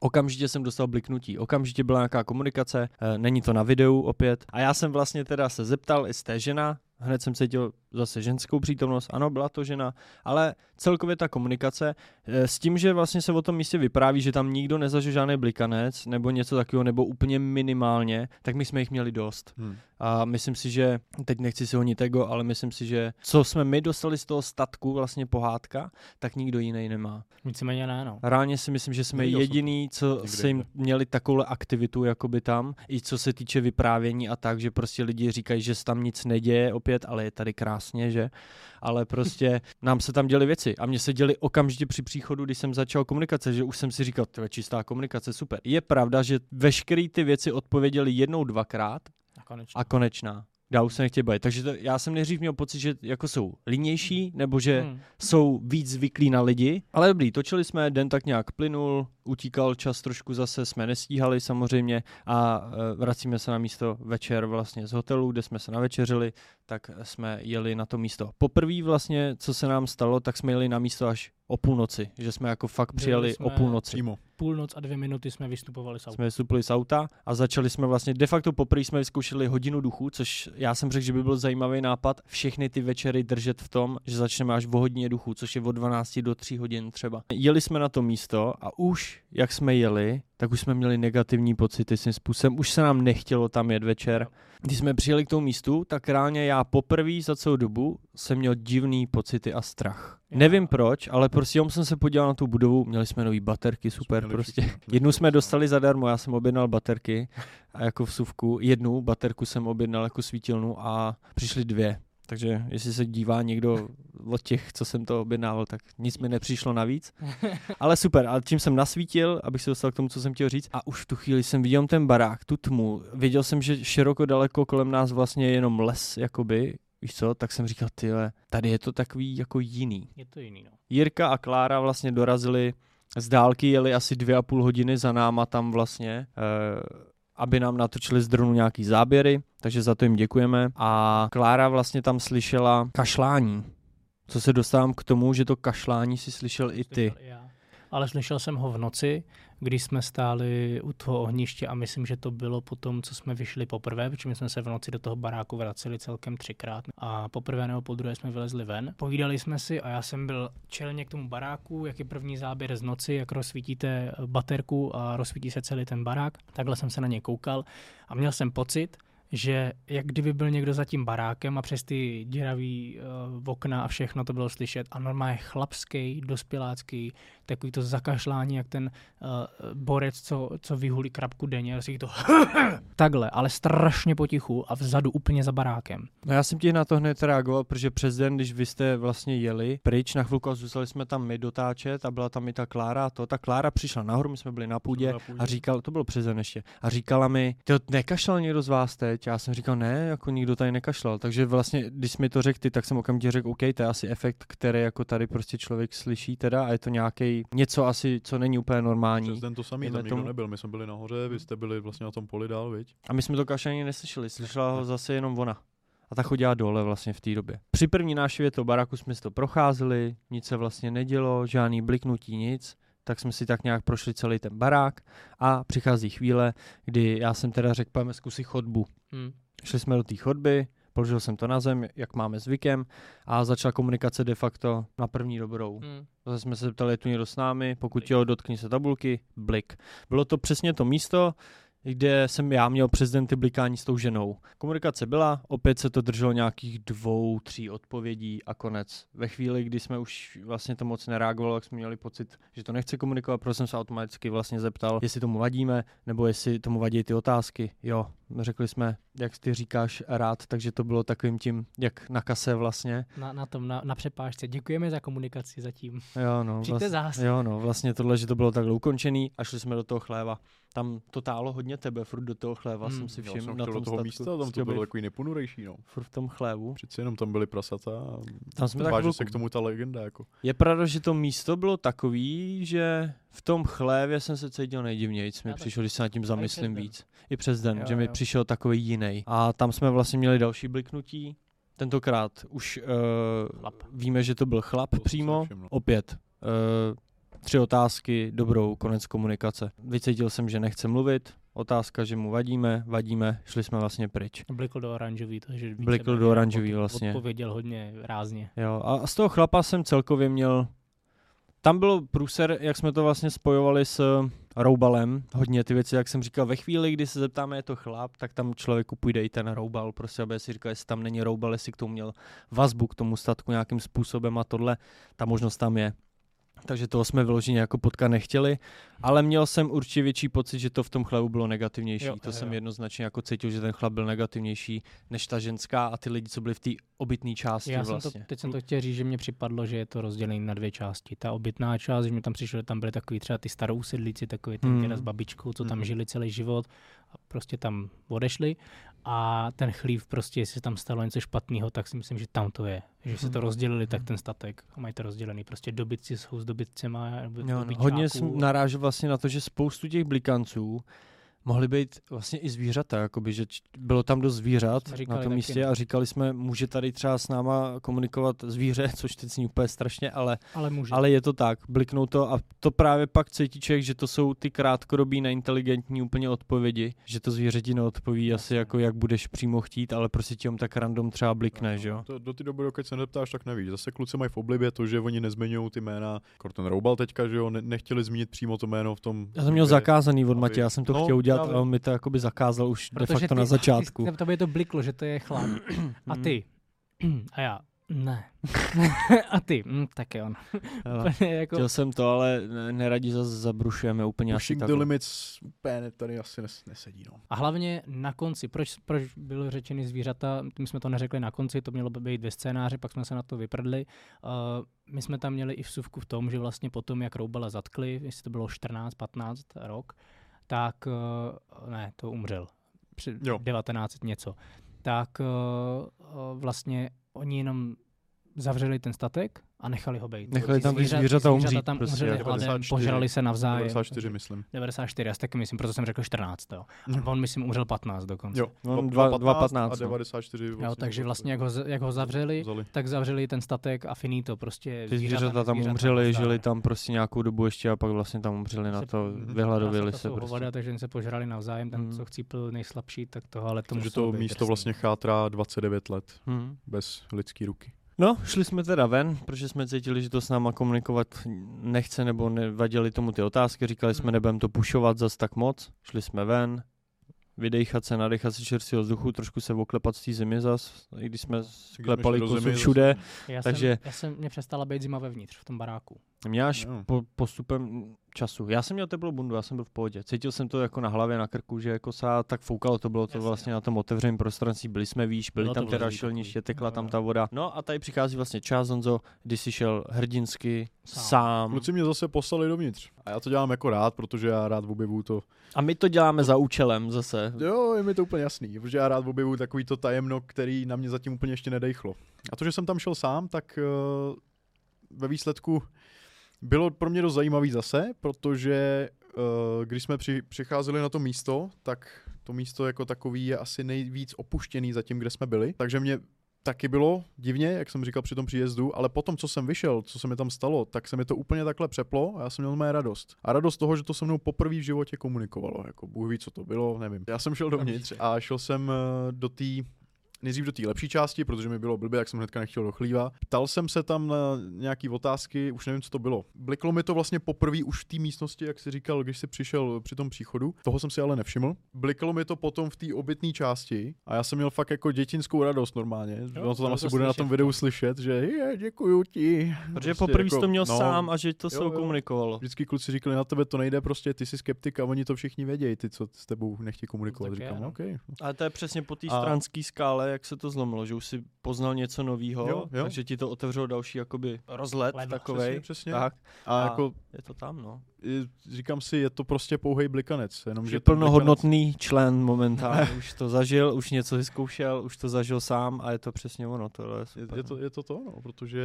Okamžitě jsem dostal bliknutí, okamžitě byla nějaká komunikace, e, není to na videu opět. A já jsem vlastně teda se zeptal, jestli jste žena, hned jsem cítil zase ženskou přítomnost, ano, byla to žena, ale celkově ta komunikace e, s tím, že vlastně se o tom místě vypráví, že tam nikdo nezažil žádný blikanec nebo něco takového, nebo úplně minimálně, tak my jsme jich měli dost. Hm. A myslím si, že, teď nechci si honit ego, ale myslím si, že co jsme my dostali z toho statku, vlastně pohádka, tak nikdo jiný nemá. Víceméně ne, no. Reálně si myslím, že jsme jsem jediný, co se jim měli takovou aktivitu jakoby tam, i co se týče vyprávění a tak, že prostě lidi říkají, že se tam nic neděje opět, ale je tady krásně, že? Ale prostě nám se tam děly věci a mně se děly okamžitě při příchodu, když jsem začal komunikace, že už jsem si říkal, to je čistá komunikace, super. Je pravda, že veškeré ty věci odpověděli jednou, dvakrát A konečně. a konečná. Já už se nechtěl bavit. Takže to, já jsem nejdřív měl pocit, že jako jsou línější, nebo že Hmm. jsou víc zvyklí na lidi. Ale dobrý, točili jsme, den tak nějak plynul, utíkal čas trošku zase, jsme nestíhali samozřejmě a e, vracíme se na místo večer vlastně z hotelu, kde jsme se navečeřili, tak jsme jeli na to místo. Poprvé vlastně, co se nám stalo, tak jsme jeli na místo až o půlnoci, že jsme jako fakt přijeli o půlnoci. Přímo. Půlnoc a dvě minuty jsme vystupovali s autem. Jsme vystupili z auta a začali jsme vlastně, de facto poprvé jsme vyzkoušeli hodinu duchu, což já jsem řekl, že by byl zajímavý nápad všechny ty večery držet v tom, že začneme až o hodině duchu, což je od 12 do 3 hodin třeba. Jeli jsme na to místo a už, jak jsme jeli, tak už jsme měli negativní pocity svým způsobem, už se nám nechtělo tam jet večer. Když jsme přijeli k tomu místu, tak reálně já poprvé za celou dobu jsem měl divný pocity a strach. Já- Nevím proč, ale prostě jenom jsem se podíval na tu budovu, měli jsme nový baterky, super, prostě. všichni. Jednu jsme dostali zadarmo, já jsem objednal baterky a jako vsuvku. Jednu baterku jsem objednal jako svítilnu a přišly dvě. Takže jestli se dívá někdo od těch, co jsem to objednával, tak nic mi nepřišlo navíc. Ale super, a tím jsem nasvítil, abych se dostal k tomu, co jsem chtěl říct. A už v tu chvíli jsem viděl ten barák, tu tmu. Věděl jsem, že široko daleko kolem nás vlastně je jenom les, jakoby, víš co, tak jsem říkal, tyhle, tady je to takový jako jiný. Je to jiný, no. Jirka a Klára vlastně dorazili z dálky, jeli asi dvě a půl hodiny za náma tam vlastně, eh, aby nám natočili z dronu nějaký záběry, takže za to jim děkujeme. A Klára vlastně tam slyšela kašlání. Co se dostávám k tomu, že to kašlání si slyšel i ty. Slyšel i já. Ale slyšel jsem ho v noci, když jsme stáli u toho ohniště a myslím, že to bylo po tom, co jsme vyšli poprvé, protože my jsme se v noci do toho baráku vraceli celkem třikrát a poprvé nebo po druhé jsme vylezli ven. Povídali jsme si a já jsem byl čelně k tomu baráku, jak je první záběr z noci, jak rozsvítíte baterku a rozsvítí se celý ten barák. Takhle jsem se na něj koukal a měl jsem pocit, že jak kdyby byl někdo za tím barákem a přes ty děravý uh, okna a všechno to bylo slyšet a normálně chlapský, dospělácký, takový to zakašlání, jak ten uh, borec, co, co vyhulí krabku denně, a si to takhle, ale strašně potichu a vzadu úplně za barákem. No já jsem ti na to hned reagoval, protože přes den, když vy jste vlastně jeli pryč na chvilku a zůstali jsme tam my dotáčet a byla tam i ta Klára a to, ta Klára přišla nahoru, my jsme byli na půdě na půdě. a říkal, to bylo přes den ještě, a říkala mi, ty nekašlal někdo z vás teď? Já jsem říkal, ne, jako nikdo tady nekašlal. Takže vlastně, když mi to řekl ty, tak jsem okamžitě řekl, OK, to je asi efekt, který jako tady prostě člověk slyší teda a je to nějaký něco asi, co není úplně normální. Přes den to samý, tam nikdo tomu- nebyl, my jsme byli nahoře, vy jste byli vlastně na tom poli dál, viď? A my jsme to kašlání neslyšeli, slyšela ho zase jenom ona. A ta chodila dole vlastně v té době. Při první návštěvě toho baráku jsme si to procházeli, nic se vlastně nedělo, žádný bliknutí, nic. Tak jsme si tak nějak prošli celý ten barák a přichází chvíle, kdy já jsem teda řekl, pojďme zkusit chodbu. Hmm. Šli jsme do té chodby, Položil jsem to na zem, jak máme zvykem a začala komunikace de facto na první dobrou. Hmm. Zase jsme se ptali, je tu někdo s námi, pokud jo, dotkni se tabulky, blik. Bylo to přesně to místo, kde jsem já měl prezidenty blikání s tou ženou. Komunikace byla, opět se to drželo nějakých dvou, tří odpovědí a konec. Ve chvíli, kdy jsme už vlastně to moc nereagovalo, tak jsme měli pocit, že to nechce komunikovat, proto jsem se automaticky vlastně zeptal, jestli tomu vadíme, nebo jestli tomu vadí ty otázky. Jo, řekli jsme, jak ty říkáš rád, takže to bylo takovým tím, jak na kase vlastně. Na, na tom, na, na přepážce. Děkujeme za komunikaci zatím. Jo, no, Přijďte zás. Jo, no, vlastně tohle, že to bylo takhle ukončený a šli jsme do toho chléva. Tam to tálo hodně tebe, furt do toho chléva Hmm. jsem si Já všiml jsem na tom do toho místa, tam to bylo takový neponurejší, no. Furt v tom chlévu. Přeci jenom tam byly prasata a Tam jsme tak váže se k tomu ta legenda, jako. Je pravda, že to místo bylo takový, že v tom chlévě jsem se cítil nejdivnějc. Mi přišlo, když se nad tím zamyslím víc. I přes den, Jo, že mi jo. přišel takový jiný. A tam jsme vlastně měli další bliknutí. Tentokrát už uh, Chlap. víme, že to byl chlap To přímo. Opět. Uh, tři otázky, dobrou, konec komunikace. Vycítil jsem, že nechce mluvit. Otázka, že mu vadíme, vadíme, šli jsme vlastně pryč. Blikl do oranžový, takže Blikl do oranžový od- vlastně. Odpověděl hodně rázně. Jo, a z toho chlapa jsem celkově měl... Tam byl průser, jak jsme to vlastně spojovali s roubalem, hodně ty věci, jak jsem říkal, ve chvíli, kdy se zeptáme, je to chlap, tak tam člověku půjde i ten roubal, prostě aby si říkal, jestli tam není roubal, jestli k tomu měl vazbu k tomu statku nějakým způsobem a tohle, ta možnost tam je. Takže toho jsme vyloženě jako potka nechtěli, ale měl jsem určitě větší pocit, že to v tom chlebu bylo negativnější. Jo, to jo, jsem jo. jednoznačně jako cítil, že ten chlap byl negativnější než ta ženská a ty lidi, co byli v té obytné části Já vlastně. jsem to, teď jsem to chtěl říct, že mě připadlo, že je to rozdělené na dvě části. Ta obytná část, že mi tam přišlo, že tam byly takový třeba ty starou sedlíci, takový ten Hmm. s babičkou, co tam Mhm. žili celý život a prostě tam odešli. A ten chlív prostě, jestli se tam stalo něco špatného, tak si myslím, že tam to je. Že se to Mhm. rozdělili, tak ten statek. A mají to rozdělený. Prostě dobytci jsou s dobytcema. nebo Jo, no, hodně jsem narážel vlastně na to, že spoustu těch blikanců mohly být vlastně i zvířata, jakoby, že bylo tam dost zvířat na tom taky, místě no. a říkali jsme, může tady třeba s náma komunikovat zvíře, což teď zní úplně strašně, ale, Ale může. ale je to tak, bliknou to a to právě pak cítí člověk, že to jsou ty krátkodobí neinteligentní úplně odpovědi, že to zvíře ti neodpoví asi jako jak budeš přímo chtít, ale prostě ti tak random třeba blikne, že jo. To, do té doby, dokud se neptáš, tak nevíš. Zase kluci mají v oblibě to, že oni nezmiňují ty jména. Jako ten Roubal teďka, že jo, ne, nechtěli zmínit přímo to jméno v tom. Já jsem měl zakázaný od aby- Matěje, já jsem to No, chtěl udělat, právě. ale on mi to jakoby zakázal už de Protože facto ty- na začátku. Ne, to by to bliklo, že to je chlap. A Mm. ty. A já. Ne. a ty. Mm, tak jo. no. Úplně jako, Chtěl jsem to, ale ne- neradi zase zabrušujeme úplně asi Pushing the takhle. limits úplně tady asi nes, nesedí, no. A hlavně na konci, proč, proč byly řečeny zvířata, my jsme to neřekli na konci, to mělo by být ve scénáři, pak jsme se na to vyprdli. Uh, my jsme tam měli i vsuvku v tom, že vlastně potom, jak Roubala zatkli, jestli to bylo 14, 15 rok, tak, uh, ne, to umřel, při Jo. 19 něco, tak uh, uh, vlastně oni jenom zavřeli ten statek a nechali ho být. Nechali tam Zvířata- zvířata umřít tam prostě, umřeli jako hladem, 94. požrali se navzájem. 94, myslím. 94, já si taky myslím, proto jsem řekl 14. Jo. A on, myslím, umřel 15 dokonce. Jo, On 2.15 2.15, a no. 94. Jo, takže vlastně jak ho, jak ho zavřeli, vzali. tak zavřeli ten statek a finito, prostě Ty zvířata tam zvířata umřeli, nazdar. žili tam prostě nějakou dobu ještě a pak vlastně tam umřeli na to, Mhm. vyhladovili se prostě. hovada, takže se požrali navzájem, ten, Mhm. co chcípl nejslabší, tak toho, ale to Takže to místo vlastně chátrá 29 let bez lidský ruky. No, šli jsme teda ven, protože jsme cítili, že to s náma komunikovat nechce nebo nevadili tomu ty otázky. Říkali jsme, Hmm. nebudeme to pušovat zas tak moc. Šli jsme ven, vydechat se, nadechat si čerstvého vzduchu, trošku se oklepat z té zimy zas, i když jsme klepali zimy, všude. Já takže- jsem, já jsem, mě přestala být zima vevnitř, v tom baráku. Mě až Jo. po, postupem času. Já jsem měl teplou bundu, já jsem byl v pohodě. Cítil jsem to jako na hlavě, na krku, že jako se tak foukalo, to bylo to Jasně. vlastně na tom otevřeném prostranství. Byli jsme výš, Bylo to tam teda šelniště, tekla Jo, tam jo. ta voda. No a tady přichází vlastně čas, Honzo, kdy jsi šel hrdinsky, Sám. sám. Kluci mě zase poslali dovnitř. A já to dělám jako rád, protože já rád objevuju to. A my to děláme za účelem zase. Jo, je mi to úplně jasný, protože já rád objevuju takový to tajemno, který na mě zatím úplně ještě nedejchlo. A to, že jsem tam šel sám, tak uh, ve výsledku bylo pro mě dost zajímavý zase, protože uh, když jsme při, přicházeli na to místo, tak to místo jako takový je asi nejvíc opuštěný za tím, kde jsme byli. Takže mě taky bylo divně, jak jsem říkal při tom příjezdu, ale potom, co jsem vyšel, co se mi tam stalo, tak se mi to úplně takhle přeplo a já jsem měl mé radost. A radost toho, že to se mnou poprvé v životě komunikovalo. Jako Bůh ví, co to bylo, nevím. Já jsem šel dovnitř a šel jsem eh, do té nejdřív do té lepší části, protože mi bylo blbě, jak jsem hnedka nechtěl do chlíva. Ptal jsem se tam na nějaký otázky, už nevím, co to bylo. Bliklo mi to vlastně poprvé už v té místnosti, jak jsi říkal, když jsi přišel při tom příchodu. Toho jsem si ale nevšiml. Bliklo mi to potom v té obytné části a já jsem měl fakt jako dětinskou radost normálně. Jo, ono to tam asi to bude na slyšet, tom videu slyšet, že je, děkuju ti. Protože Prostě poprvé jako- to měl no, sám a že to se komunikovalo. Vždycky kluci říkali, na tebe to nejde, prostě ty jsi skeptik a oni to všichni vědějí, ty, co s tebou nechtějí komunikovat. Je, Říkám, no. OK. Ale to je přesně po té stranské skále, jak se to zlomilo, že už si poznal něco nového, takže ti to otevřelo další jakoby rozlet takovej. Přesně, přesně. Tak, A, A- jako je to tam, no. Říkám si, je to prostě pouhej blikanec. Jenom, že je ten blikanec- plnohodnotný člen momentálně, už to zažil, už něco vyzkoušel, už to zažil sám a je to přesně ono, tohle je Je, super. je, to, je to to, no, protože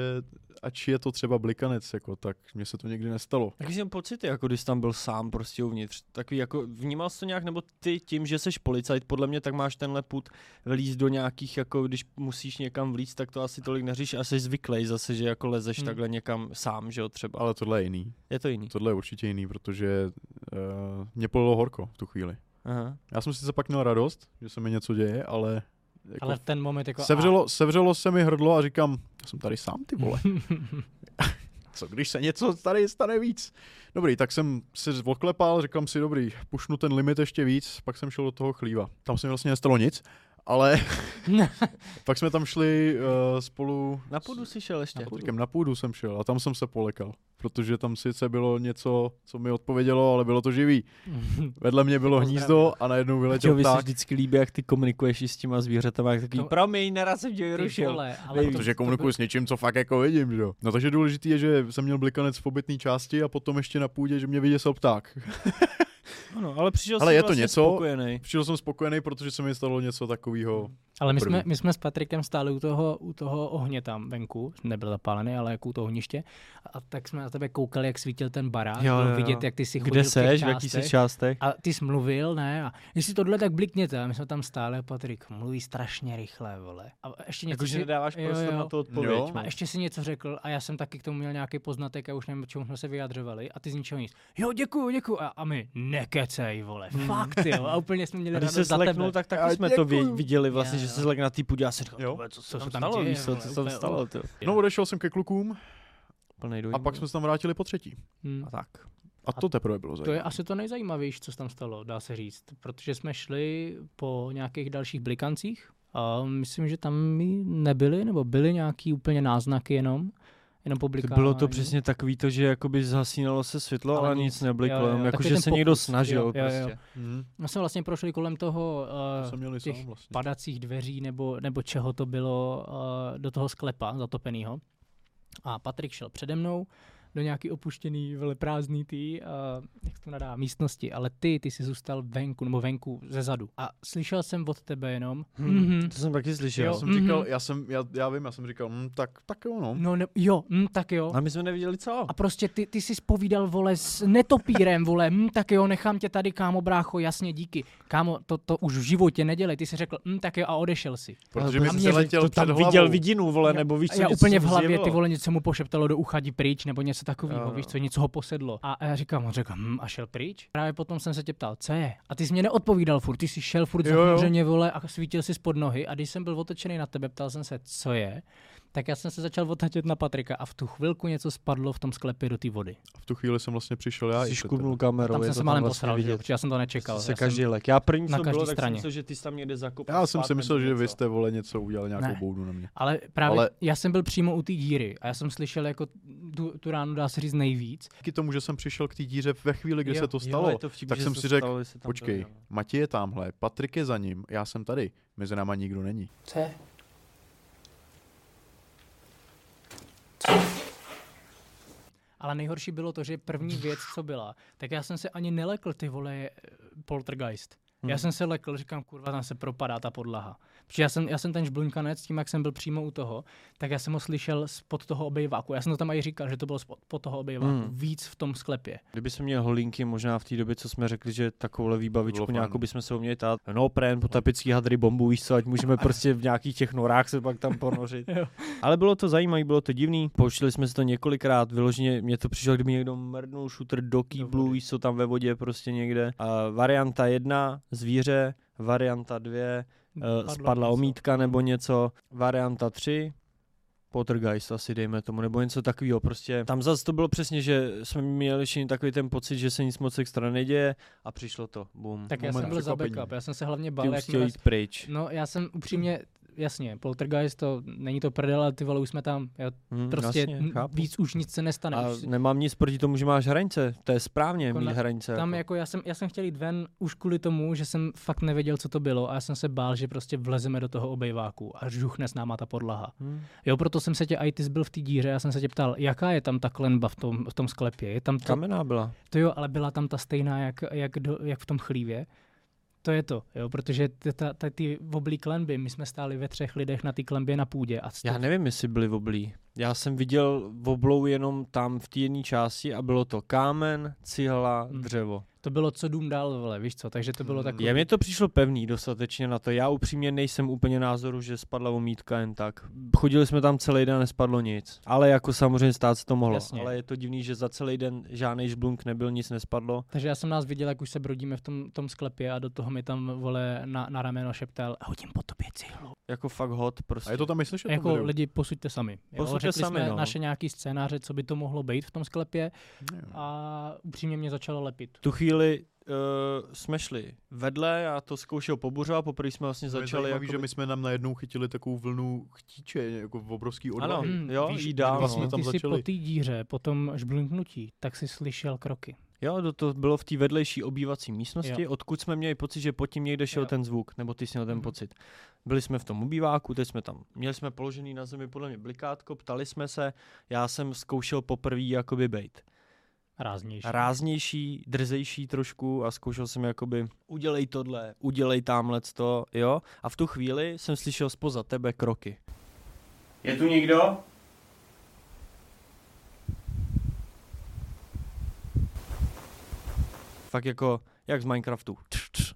ač je to třeba blikanec, jako, tak mně se to nikdy nestalo. Jaký jsem pocity, jako když tam byl sám prostě uvnitř? Takový jako, vnímal jsi to nějak, nebo ty tím, že jsi policajt, podle mě tak máš tenhle put vlíz do nějakých, jako když musíš někam vlíz, tak to asi tolik neříš a jsi zvyklý zase, že jako lezeš Hmm. takhle někam sám, že jo, třeba. Ale tohle je jiný. Je to jiný. Tohle je určitě jiný, protože uh, mě polilo horko v tu chvíli. Aha. Já jsem sice pak měl radost, že se mi něco děje, ale, jako Ale v ten moment jako... sevřelo, sevřelo se mi hrdlo a říkám, já jsem tady sám, ty vole. Co když se něco tady stane víc? Dobrý, tak jsem si odklepal, říkám si, dobrý, pušnu ten limit ještě víc, pak jsem šel do toho chlíva. Tam se mi vlastně nestalo nic, ale pak jsme tam šli uh, spolu Na půdu jsi šel ještě. s Patrikem na půdu jsem šel a tam jsem se polekal, protože tam sice bylo něco, co mi odpovědělo, ale bylo to živý. Vedle mě bylo hnízdo a najednou vyletěl Čovi se pták, vždycky líbí, jak ty komunikuješ s těma zvířatama, jak takový, To- promiň, naraz jsem tě to- protože to komunikuji s něčím, co fakt jako vidím, že jo. No takže důležitý je, že jsem měl blikanec v obytné části a potom ještě na půdě, že mě vyděsil pták. Ano, ale přišel Ale jsi je to vlastně něco- spokojený. Přišel jsem spokojený, protože se mi stalo něco takového. Ale my První. jsme, my jsme s Patrikem stáli u toho, u toho ohně tam venku, nebyl zapálený, ale jako u toho ohniště. A tak jsme na tebe koukali, jak svítil ten barák, Jo, bylo jo, jo. vidět, jak ty si chodil Kde v těch seš, v jaký jsi částech. A ty jsi mluvil, ne? A jestli tohle tak blikněte. A my jsme tam stáli a Patrik mluví strašně rychle, vole. A ještě něco Jakože si... nedáváš jo, prostor jo. na to odpověď. Jo. A ještě si něco řekl a já jsem taky k tomu měl nějaký poznatek a už nevím, čemu jsme se vyjadřovali a ty z ničeho nic. Jo, děkuju, děkuju. A, a my, nekecej, vole, fakt, jo. A úplně jsme měli A když radost se za zleknul, tebe. tak taky jsme to viděli vlastně, Jo, že se zlek na té půdě a si říkal, Jo. "Tube, co se Co tam se tam stalo, víš co, se tam stalo, ty. No, odešel jsem ke klukům a pak jsme se tam vrátili po třetí. Hmm. A tak. A to teprve bylo To zajímavé. je asi to nejzajímavější, co se tam stalo, dá se říct. Protože jsme šli po nějakých dalších blikancích a myslím, že tam my nebyli, nebo byly nějaký úplně náznaky jenom. Jenom po To blikávání. bylo to přesně takový to, že jakoby zhasínalo se světlo, ale, Ale nic nebliklo, Jo, jo, jenom jako takový že ten se někdo pokus. snažil Jo, jo, jo. prostě. Mhm. My jsme vlastně prošli kolem toho To uh, těch sám vlastně. padacích dveří nebo, nebo čeho to bylo uh, do toho sklepa zatopenýho. A Patrik šel přede mnou do nějaký opuštěný, vele prázdný tý, uh, jak se to nadá, místnosti, ale ty, ty jsi zůstal venku, nebo venku ze zadu. A slyšel jsem od tebe jenom, Hmm, mhm, To jsem taky slyšel. Já Jo. jsem říkal, Mhm. já jsem, já, já vím, já jsem říkal, hm, tak, tak jo no. no ne, jo, hm, tak jo. A my jsme neviděli co. A prostě ty, ty jsi spovídal, vole, s netopírem, vole, hm, tak jo, nechám tě tady, kámo, brácho, jasně, díky. Kámo, to, to už v životě nedělej, ty jsi řekl, hm, tak jo, a odešel si. Protože mi a mě- přeletěl to tam viděl vidinu, vole, nebo víš co, já úplně se v hlavě, ty vole, něco mu pošeptalo do ucha, pryč, nebo něco takového, Jo, víš co, něco ho posedlo. A, a já říkám, on řekl, hm, a šel pryč? Právě potom jsem se tě ptal, co je? A ty jsi mě neodpovídal furt, ty jsi šel furt zahmuřeně, vole, a svítil si spod nohy. A když jsem byl otočený na tebe, ptal jsem se, co je? Tak já jsem se začal otačet na Patrika a v tu chvilku něco spadlo v tom sklepě do té vody. V tu chvíli jsem vlastně přišel já. i Jsi škubnul kamerou, Tam jsem se tam málem vlastně posral, že vidět. protože já jsem to nečekal. Se Já každý jsem, lek. Já první, na co každý bylo, tak jsem straně. myslel, že ty jsi tam někde zakopal. Já jsem si myslel, že vy něco. jste, vole, něco udělali, nějakou Ne. boudu na mě. ale právě Ale- já jsem byl přímo u té díry a já jsem slyšel jako tu, tu ránu, dá se říct, nejvíc. Díky tomu, že jsem přišel k té díře ve chvíli, kdy Jo, se to stalo, tak že jsem se si řekl, počkej. Matěj je tamhle, Patrik je za ním, já jsem tady, mezi náma nikdo není. Co Ale nejhorší bylo to, že první věc, co byla, tak já jsem se ani nelekl, ty vole, eh, poltergeist. Já Hmm. jsem se lekl, říkám, kurva, tam se propadá ta podlaha. Protože já jsem, já jsem ten žblunkanec, tím, jak jsem byl přímo u toho, tak já jsem ho slyšel spod toho obejváku. Já jsem to tam i říkal, že to bylo spod, pod toho obejváku, Hmm. víc v tom sklepě. Kdyby jsme měl holinky, možná v té době, co jsme řekli, že takovouhle výbavičku nějakou bychom se uměli tát. No, prén, potapický hadry, bombu, víš co, ať můžeme prostě v nějakých těch norách se pak tam ponořit. Ale bylo to zajímavé, bylo to divný. Pouštěli jsme si to několikrát, vyloženě mě to přišlo, kdyby někdo mrdnul shooter do kýblu, víš co, tam ve vodě prostě někde. A varianta jedna, zvíře, varianta dvě, uh, spadla něco. omítka nebo něco. Varianta 3, Poltergeist asi dejme tomu, nebo něco takového. Prostě tam zase to bylo přesně, že jsme měli všichni takový ten pocit, že se nic moc extra neděje a přišlo to. Boom. Tak já Moment jsem byl za backup, já jsem se hlavně bál, jak jít pryč. No já jsem upřímně, jasně, Poltergeist to, není to prdel, ale ty vole, už jsme tam, já Hm, prostě jasně, chápu. víc už nic se nestane. A už nemám nic proti tomu, že máš hranice. To je správně Jako mít na- hranice. Tam jako. jako já jsem, já jsem chtěl jít ven už kvůli tomu, že jsem fakt nevěděl, co to bylo a já jsem se bál, že prostě vlezeme do toho obejváku a žuchne s náma ta podlaha. Hm. Jo, proto jsem se tě, a ty byl v té díře, já jsem se tě ptal, jaká je tam ta klenba v tom, v tom sklepě? Je tam to, Kamená byla. to jo, ale byla tam ta stejná, jak, jak, do, jak v tom chlívě? To je to, jo, protože ty, ta, ta, ty oblí klenby, my jsme stáli ve třech lidech na té klenbě na půdě a Já nevím, jestli byli oblí. Já jsem viděl oblou jenom tam v té jedné části a bylo to kámen, cihla, Hmm. dřevo. To bylo co dům dál, vole, víš co, takže to bylo Hmm. takové. Já mě to přišlo pevný dostatečně na to. Já upřímně nejsem úplně názoru, že spadla omítka jen tak. Chodili jsme tam celý den a nespadlo nic. Ale jako samozřejmě stát se to mohlo. Jasně. Ale je to divný, že za celý den žádný žblunk nebyl, nic nespadlo. Takže já jsem nás viděl, jak už se brodíme v tom, tom sklepě a do toho mi tam, vole, na, na rameno šeptal, hodím po tobě cihlu. Jako fakt hot prostě. A je to tam slyšet? Jako to video? lidi, posuďte sami. Jo, Posuďte Řekli sami, jsme no. naše nějaký scénáře, co by to mohlo být v tom sklepě Jo. a upřímně mě začalo lepit. tu chvíli uh, jsme šli vedle, já to zkoušel pobuřovat, poprvé jsme vlastně začali zajímavý, jako... že my jsme nám najednou chytili takovou vlnu chtíče, jako v obrovský Ano, odvahy. Hmm, jo, víš, jí dál, vlastně no. tam ty jsi začali. po té díře, po tom žblinknutí, tak si slyšel kroky. Jo, to, to bylo v té vedlejší obývací místnosti, Jo. odkud jsme měli pocit, že pod tím někde šel Jo. ten zvuk, nebo ty jsi měl ten Mhm. pocit. Byli jsme v tom obýváku, teď jsme tam, měli jsme položený na zemi podle mě blikátko, ptali jsme se, já jsem zkoušel poprvé jakoby bejt. Ráznější. Ráznější, drzejší trošku a zkoušel jsem jakoby udělej tohle, udělej tamhle to, jo. A v tu chvíli jsem slyšel spoza tebe kroky. Je tu někdo? Fakt jako, jak z Minecraftu.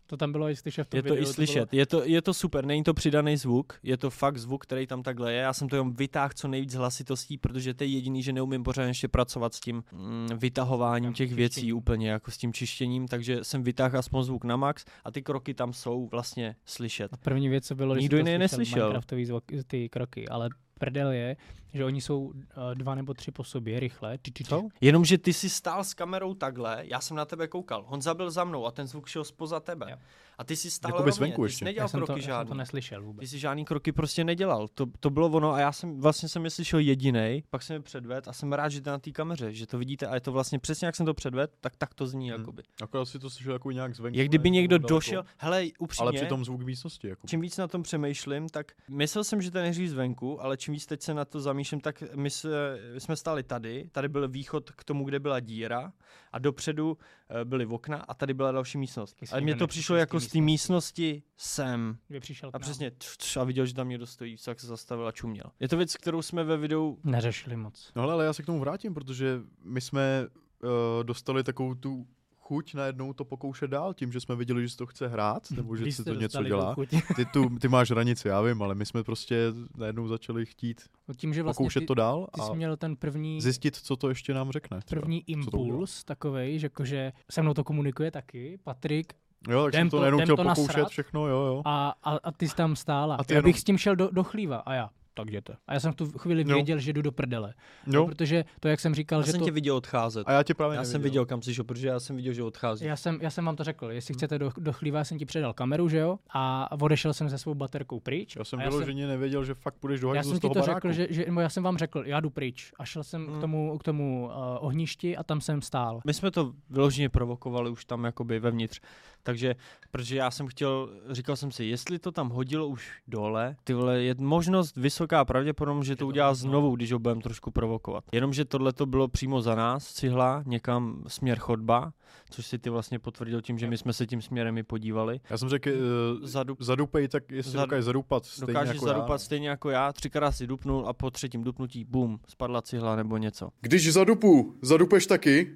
To tam bylo i slyšet v tom Je to videu, i slyšet, je to, je to super, není to přidaný zvuk, je to fakt zvuk, který tam takhle je. Já jsem to jenom vytáhl co nejvíc hlasitostí, protože to je jediný, že neumím pořádně ještě pracovat s tím mm, vytahováním Tam těch věcí čištěním. úplně, jako s tím čištěním, takže jsem vytáhl aspoň zvuk na max a ty kroky tam jsou vlastně slyšet. A první věc, co bylo, Nikdo jsi to neslyšel. Minecraftový zvuk, ty kroky, ale prdel je, že oni jsou uh, dva nebo tři po sobě, rychle. Či, či, či. Jenomže ty si stál s kamerou takhle, já jsem na tebe koukal, Honza byl za mnou a ten zvuk šel spoza tebe. Jo. A ty si stál Jakoby rovně, zvenku ty jsi ještě. nedělal Já jsem, to, kroky já jsem žádný. to neslyšel vůbec. Ty si žádný kroky prostě nedělal. To, to bylo ono a já jsem vlastně jsem je slyšel jediný, pak jsem je předved a jsem rád, že to je na té kameře, že to vidíte a je to vlastně přesně jak jsem to předved, tak tak to zní Hmm. jakoby. Akorát si to slyšel jako nějak zvenku. Jak kdyby někdo jako daleko. došel, hele, upřímně, Ale přitom zvuk místnosti. Jako. čím víc na tom přemýšlím, tak myslel jsem, že to neří zvenku, ale čím víc teď se na to zamýšlím, tak my, se, my jsme stáli tady, tady byl východ k tomu, kde byla díra a dopředu eh, byly okna a tady byla další místnost. Ale mně to přišlo jako z té místnosti sem. Kdyby přišel A přesně tř, tř, a viděl, že tam někdo stojí, tak se zastavil a čuměl. Je to věc, kterou jsme ve videu Neřešili moc. No hele, ale já se k tomu vrátím, protože my jsme uh, dostali takovou tu chuť najednou to pokoušet dál, tím, že jsme viděli, že si to chce hrát, nebo že jste to něco dělá. Ty, tu, ty máš hranici, já vím, ale my jsme prostě najednou začali chtít No Tím, že vlastně pokoušet ty, to dál ty a jsi měl ten první, zjistit, co to ještě nám řekne. třeba. první impuls takovej, že jakože se mnou to komunikuje taky, Patrik, Jo, tak jsem to to- najednou jdem chtěl to pokoušet nasrat. všechno, jo, jo. a, a, a ty jsi tam stála. A A ty já bych jenom- s tím šel do, do chlíva a já, tak jděte. A já jsem v tu chvíli Jo. věděl, že jdu do prdele. jo. Protože to, jak jsem říkal, Já že jsem to... tě viděl odcházet. A já tě právě Já jsem neviděl. viděl, kam jsi šel, protože já jsem viděl, že odchází. Já jsem, já jsem vám to řekl, jestli chcete do, do chlíva, já jsem ti předal kameru, že jo? A odešel jsem se svou baterkou pryč. Já jsem vyloženě nevěděl, že fakt půjdeš do já jsem z ti toho to baráku. řekl, že, že nebo já jsem vám řekl, já jdu pryč. A šel jsem Hmm. k tomu, k tomu uh, ohništi a tam jsem stál. My jsme to vyloženě provokovali už tam jakoby vevnitř, takže, protože já jsem chtěl, říkal jsem si, jestli to tam hodilo už dole, ty vole, je možnost vysoká pravděpodobnost, že to udělá znovu, když ho budeme trošku provokovat. Jenomže tohle to bylo přímo za nás, cihla, někam směr chodba, což si ty vlastně potvrdil tím, že my jsme se tím směrem i podívali. Já jsem řekl, uh, Zadu, zadupej, tak jestli Zad- dokážeš zadupat stejně dokážeš jako zadupat já. stejně jako já, třikrát si dupnul a po třetím dupnutí, bum, spadla cihla nebo něco. Když zadupu, zadupeš taky?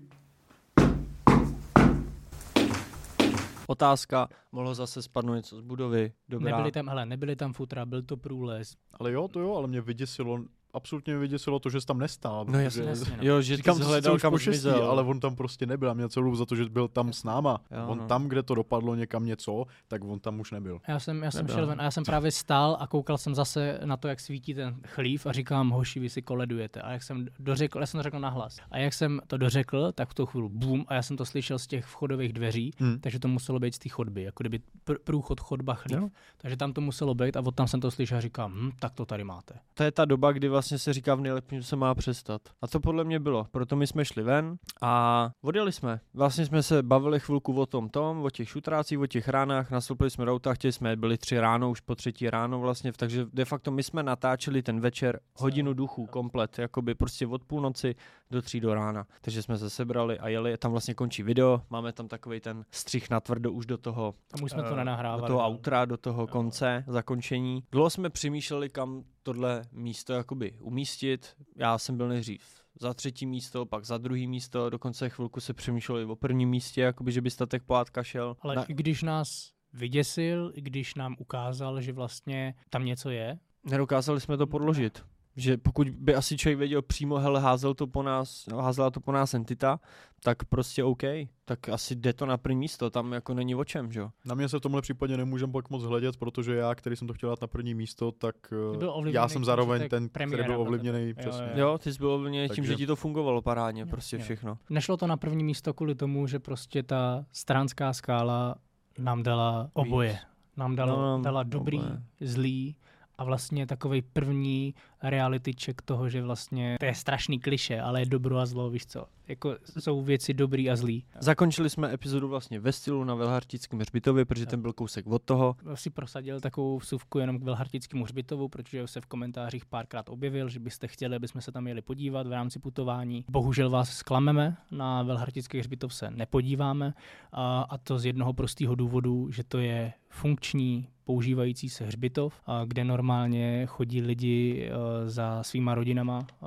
Otázka, mohlo zase spadnout něco z budovy, dobrá. Nebyly tam, hele, nebyly tam futra, byl to průles. Ale jo, to jo, ale mě vyděsilo absolutně mě vyděsilo to, že jsi tam nestál. No jasně, jasně, no. Jo, že Říkám, ty hledal už kam po šestý, zmizel. ale on tam prostě nebyl a měl celou za to, že byl tam s náma. Jo, on no. tam, kde to dopadlo někam něco, tak on tam už nebyl. Já jsem, já jsem Nebyl. šel ven a já jsem právě stál a koukal jsem zase na to, jak svítí ten chlív a říkám, hoši, vy si koledujete. A jak jsem dořekl, já jsem to řekl nahlas. A jak jsem to dořekl, tak v tu chvíli bum a já jsem to slyšel z těch vchodových dveří, Hm. takže to muselo být z té chodby, jako kdyby pr- průchod, chodba, chlív. Jo. Takže tam to muselo být a od tam jsem to slyšel a říkám, hm, tak to tady máte. To je ta doba, kdy vlastně se říká v nejlepším, se má přestat. A to podle mě bylo. Proto my jsme šli ven a odjeli jsme. Vlastně jsme se bavili chvilku o tom tom, o těch šutrácích, o těch ránách, nastoupili jsme do auta, chtěli jsme, byli tři ráno, už po třetí ráno vlastně, takže de facto my jsme natáčeli ten večer hodinu duchů komplet, jakoby prostě od půlnoci do tří do rána. Takže jsme se sebrali a jeli, tam vlastně končí video, máme tam takový ten střih na tvrdo už do toho Tam už jsme Eh, to nenahrávali. do toho no. outra, do toho konce, zakončení. Dlouho jsme přemýšleli, kam tohle místo jakoby umístit. Já jsem byl nejdřív za třetí místo, pak za druhý místo, dokonce chvilku se přemýšleli o prvním místě, jakoby, že by statek pohádka šel. Ale Na, i když nás vyděsil, i když nám ukázal, že vlastně tam něco je, nedokázali jsme to podložit. Že pokud by asi člověk věděl přímo, hele, házel to po nás, no, házela to po nás entita, tak prostě OK, tak asi jde to na první místo, tam jako není o čem, že jo. Na mě se v tomhle případě nemůžem pak moc hledět, protože já, který jsem to chtěl dát na první místo, tak eh, já tím, jsem zároveň to ten, který byl ovlivněný. Jo, přesně. jo. Jo, ty jsi byl ovlivněný tím, Takže- že ti to fungovalo parádně, prostě jo. všechno. Nešlo to na první místo kvůli tomu, že prostě ta stranská skála nám dala oboje. Nám dala, No, no, dala dobrý, oboje. zlý a vlastně takový první reality check toho, že vlastně to je strašný kliše, ale je dobro a zlo, víš co. Jako jsou věci dobrý a zlý. Zakončili jsme epizodu vlastně ve stylu na Velhartickém hřbitově, protože ten byl kousek od toho. si prosadil takovou vsuvku jenom k Velhartickému hřbitovu, protože se v komentářích párkrát objevil, že byste chtěli, aby jsme se tam jeli podívat v rámci putování. Bohužel vás zklameme, na Velhartický hřbitov se nepodíváme a, a to z jednoho prostého důvodu, že to je funkční používající se hřbitov, a kde normálně chodí lidi za svýma rodinama eh,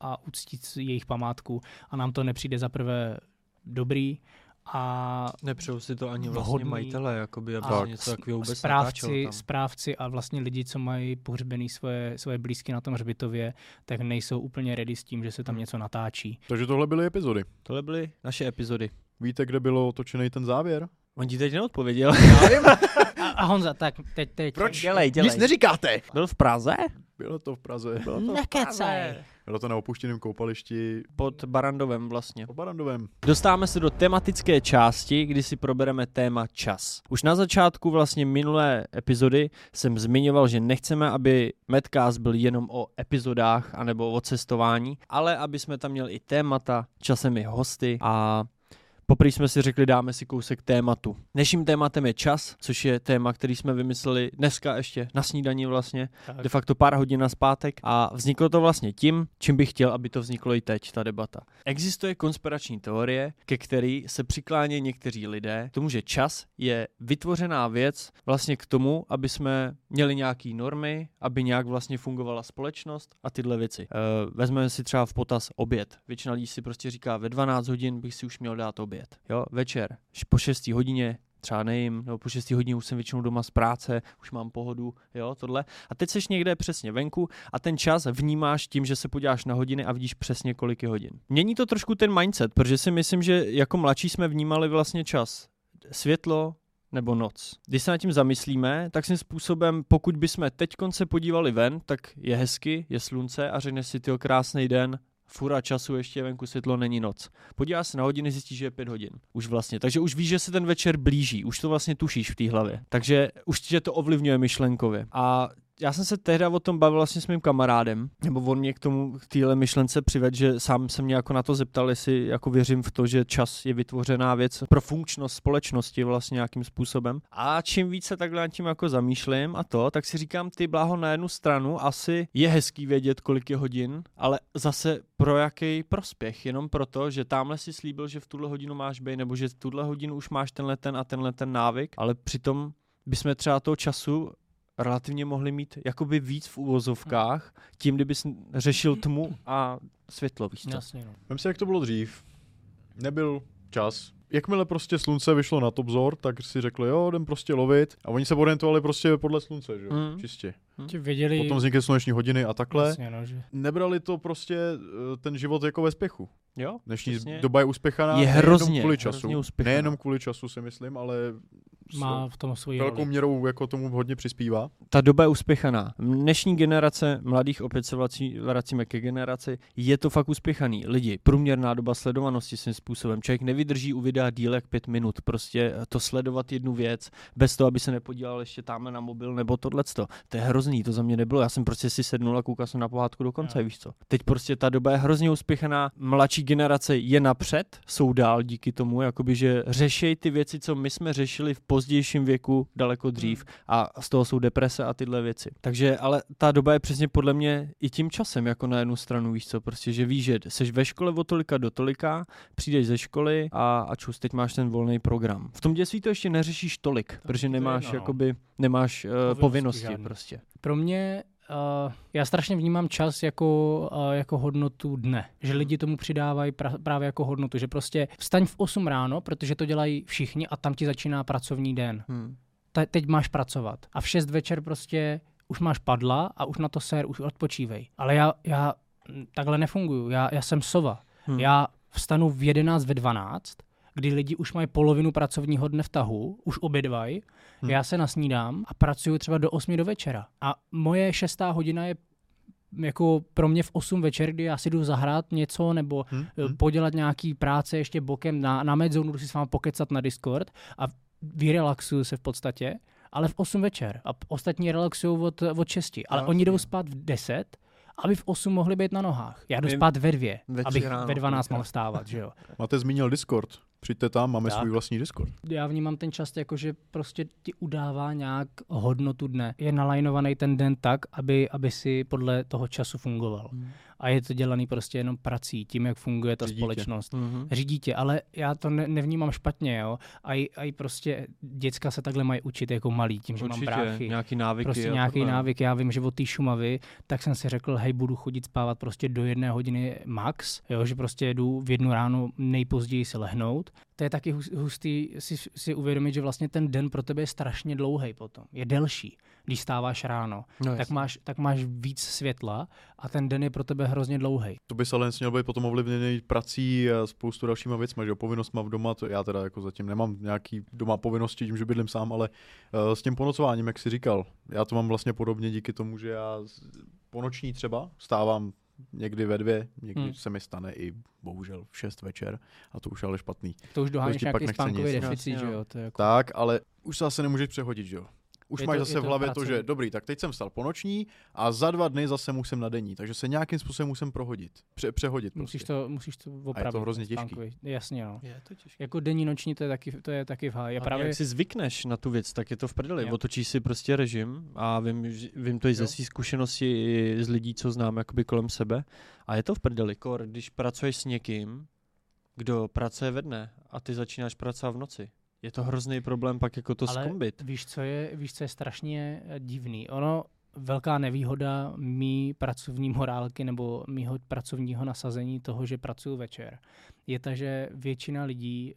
a uctít si jejich památku a nám to nepřijde za prvé dobrý a Nepřeju si to ani vlastně Vhodný. majitele, jakoby, aby A se něco takového vůbec správci, tam. správci a vlastně lidi, co mají pohřbený svoje, svoje blízky na tom hřbitově, tak nejsou úplně ready s tím, že se tam Hmm. něco natáčí. Takže tohle byly epizody. Tohle byly naše epizody. Víte, kde bylo točený ten závěr? On ti teď neodpověděl. A, a Honza, tak teď, teď. Dělej, dělej. neříkáte! Byl v Praze? Bylo to v Praze. Bylo to v Nekecaj. Bylo to na opuštěném koupališti Pod Barandovem vlastně. pod Barandovem. Dostáváme se do tematické části, kdy si probereme téma čas. Už na začátku vlastně minulé epizody jsem zmiňoval, že nechceme, aby Medcast byl jenom o epizodách anebo o cestování, ale aby jsme tam měli i témata, časem i hosty a Poprvé jsme si řekli, dáme si kousek tématu. Dnešním tématem je čas, což je téma, který jsme vymysleli dneska ještě na snídaní vlastně, Tak. de facto pár hodin na zpátek a vzniklo to vlastně tím, čím bych chtěl, aby to vzniklo i teď, ta debata. Existuje konspirační teorie, ke který se přiklání někteří lidé k tomu, že čas je vytvořená věc vlastně k tomu, aby jsme měli nějaký normy, aby nějak vlastně fungovala společnost a tyhle věci. E, vezmeme si třeba v potaz oběd. Většina lidí si prostě říká, ve 12 hodin bych si už měl dát oběd. Jo, večer, po 6 hodině třeba nejím, nebo po 6 hodině už jsem většinou doma z práce, už mám pohodu, jo, tohle. A teď seš někde přesně venku a ten čas vnímáš tím, že se podíváš na hodiny a vidíš přesně, kolik je hodin. Mění to trošku ten mindset, protože si myslím, že jako mladší jsme vnímali vlastně čas. Světlo, nebo noc. Když se nad tím zamyslíme, tak svým způsobem, pokud bychom teď se podívali ven, tak je hezky, je slunce a řekneš si, tyjo, krásný den, fura času, ještě je venku světlo, není noc. Podíváš se na hodiny, zjistíš, že je pět hodin. Už vlastně. Takže už víš, že se ten večer blíží, už to vlastně tušíš v té hlavě. Takže už tě to ovlivňuje myšlenkově. A já jsem se tehdy o tom bavil vlastně s mým kamarádem, nebo on mě k tomu, k téhle myšlence přived, že sám se mě jako na to zeptal, jestli jako věřím v to, že čas je vytvořená věc pro funkčnost společnosti vlastně nějakým způsobem. A čím více takhle nad tím jako zamýšlím a to, tak si říkám, ty bláho na jednu stranu asi je hezký vědět, kolik je hodin, ale zase pro jaký prospěch, jenom proto, že tamhle si slíbil, že v tuhle hodinu máš být, nebo že v tuhle hodinu už máš tenhle ten a tenhle ten návyk, ale přitom bychom třeba toho času relativně mohli mít jakoby víc v uvozovkách, tím, kdyby řešil tmu a světlo, víš co? Jasně, no. Vem si, jak to bylo dřív. Nebyl čas. Jakmile prostě slunce vyšlo na top vzor, tak si řekli, jo, jdem prostě lovit. A oni se orientovali prostě podle slunce, že jo, Mm. čistě. Ti věděli... Potom vznikly sluneční hodiny a takhle. Jasně, no, že... Nebrali to prostě eh, ten život jako ve spěchu. Jo? Dnešní Přesně. doba je uspěchaná Je nejenom hrozně, kvůli času. hrozně uspěchaná. Nejenom kvůli času si myslím, ale Má v tom svoji velkou roli. měrou jako tomu hodně přispívá. ta doba je uspěchaná. Dnešní generace mladých, opět se vrací, vracíme ke generaci, je to fakt uspěchaný. Lidi, průměrná doba sledovanosti svým způsobem. Člověk nevydrží u videa díl jak pět minut. Prostě to sledovat jednu věc, bez toho, aby se nepodíval ještě tamhle na mobil nebo tohleto. To je hrozný, to za mě nebylo. Já jsem prostě si sednul a koukal jsem na pohádku do konce, Jo. víš co. Teď prostě ta doba je hrozně uspěchaná. Mladší generace je napřed, jsou dál díky tomu, jakoby, že řešejí ty věci, co my jsme řešili v pozdějším věku daleko dřív a z toho jsou deprese a tyhle věci. Takže, ale ta doba je přesně podle mě i tím časem, jako na jednu stranu, víš co, prostě, že víš, že jsi ve škole od tolika do tolika, přijdeš ze školy a, a čus, teď máš ten volný program. V tom dětství to ještě neřešíš tolik, protože nemáš, no. jakoby, nemáš uh, Povinnosti povinnosti prostě. Pro mě, uh, já strašně vnímám čas jako, uh, jako hodnotu dne. Že lidi tomu přidávají pra, právě jako hodnotu, že prostě vstaň v 8 ráno, protože to dělají všichni a tam ti začíná pracovní den. Hmm. Te, teď máš pracovat. A v 6 večer prostě už máš padla a už na to ser, už odpočívej. Ale já, já takhle nefunguju. Já, já jsem sova. Hmm. Já vstanu v 11 ve 12, kdy lidi už mají polovinu pracovního dne v tahu, už obědvají, Hmm. já se nasnídám a pracuju třeba do 8 do večera. A moje šestá hodina je jako pro mě v 8 večer, kdy já si jdu zahrát něco nebo Hm? hmm. podělat nějaký práce ještě bokem na, na medzonu, jdu si s vámi pokecat na Discord a vyrelaxuju se v podstatě, ale v 8 večer a ostatní relaxují od, od 6. Ale Jasně. oni jdou spát v 10, aby v 8 mohli být na nohách. Já jdu spát ve 2, ve tři abych ve 12 kolikrát. mohl vstávat, že jo. Máte zmínil Discord. Přijďte tam, máme Tak. svůj vlastní Discord. Já vnímám ten čas jako, že prostě ti udává nějak hodnotu dne. Je nalajnovaný ten den tak, aby, aby si podle toho času fungoval. Hmm. A je to dělaný prostě jenom prací, tím, jak funguje ta Řídí tě. společnost. Mhm. Řídí tě, ale já to ne, nevnímám špatně, jo. A i, a i prostě děcka se takhle mají učit jako malí, tím, že Určitě, mám bráchy. nějaký návyky. prostě nějaký tohle, návyk. Já vím, že od té Šumavy, tak jsem si řekl, hej, budu chodit spávat prostě do jedné hodiny max, jo, že prostě jdu v jednu ráno nejpozději si lehnout. To je taky hus- hustý si, si uvědomit, že vlastně ten den pro tebe je strašně dlouhý potom. Je delší, když stáváš ráno. No, Tak máš, tak máš víc světla a ten den je pro tebe hrozně dlouhý. To by se ale měl být potom ovlivněný prací a spoustu dalšíma věcmi, že jo, povinnostma v doma, to já teda jako zatím nemám nějaký doma povinnosti tím, že bydlím sám, ale uh, s tím ponocováním, jak jsi říkal, já to mám vlastně podobně díky tomu, že já ponoční třeba stávám někdy ve dvě, někdy Hmm. se mi stane i bohužel v šest večer a to už je ale špatný. To už doháníš pak nějaký nechce spánkový deficit, že jo. To je jako... Tak, ale už se zase nemůžeš přehodit, že jo. Už Je máš to- zase je v to hlavě to, že dobrý, tak teď jsem vstal ponoční a za dva dny zase musím na denní, takže se nějakým způsobem musím prohodit, pře- přehodit prostě. Musíš to, musíš to opravit. hrozně ten těžký. spánkový. Jasně, no. Je to těžké. Jako denní, noční, to je taky, to je taky v háji. A právě jak si zvykneš na tu věc, tak je to v prdeli. Jo. Otočíš si prostě režim a vím, vím to i ze své zkušenosti i z lidí, co znám jakoby kolem sebe. A je to v prdeli, kor, když pracuješ s někým, kdo pracuje ve dne a ty začínáš pracovat v noci. Je to hrozný problém pak jako to Ale skombit. víš, co je, víš, co je strašně eh, divný. Ono, velká nevýhoda mý pracovní morálky nebo mýho pracovního nasazení toho, že pracuji večer, je ta, že většina lidí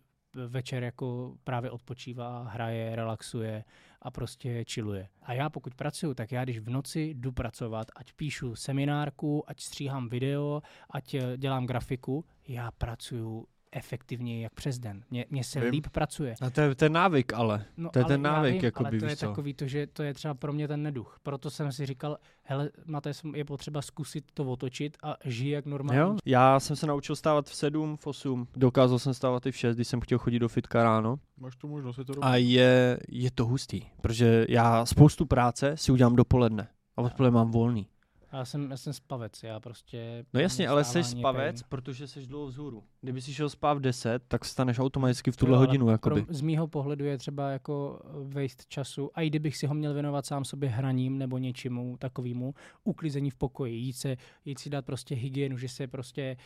večer jako právě odpočívá, hraje, relaxuje a prostě chilluje. A já pokud pracuju, tak já když v noci jdu pracovat, ať píšu seminárku, ať stříhám video, ať eh, dělám grafiku, já pracuju efektivně jak přes den. Mně, mně se Vím. líp pracuje. A to je ten návyk ale. No, To je ale ten návyk, vím, jakoby, ale to je co. takový to, že to je třeba pro mě ten neduch. Proto jsem si říkal, hele, máte, je potřeba zkusit to otočit a žij jak normální. Jo? Já jsem se naučil stávat v 7, v 8, dokázal jsem stávat i v 6, když jsem chtěl chodit do fitka ráno. Máš tu možnost, je to A je, je to hustý, protože já spoustu práce si udělám dopoledne a odpoledne mám volný. Já jsem, já jsem spavec, já prostě... No jasně, ale jsi spavec, pain. protože jsi dlouho vzhůru. Kdyby si šel spát v 10, tak vstaneš automaticky v tuhle hodinu, jakoby. Krom, z mýho pohledu je třeba jako vejst času, a i kdybych si ho měl věnovat sám sobě hraním nebo něčemu takovému, uklizení v pokoji, jít, se, jít si dát prostě hygienu, že se prostě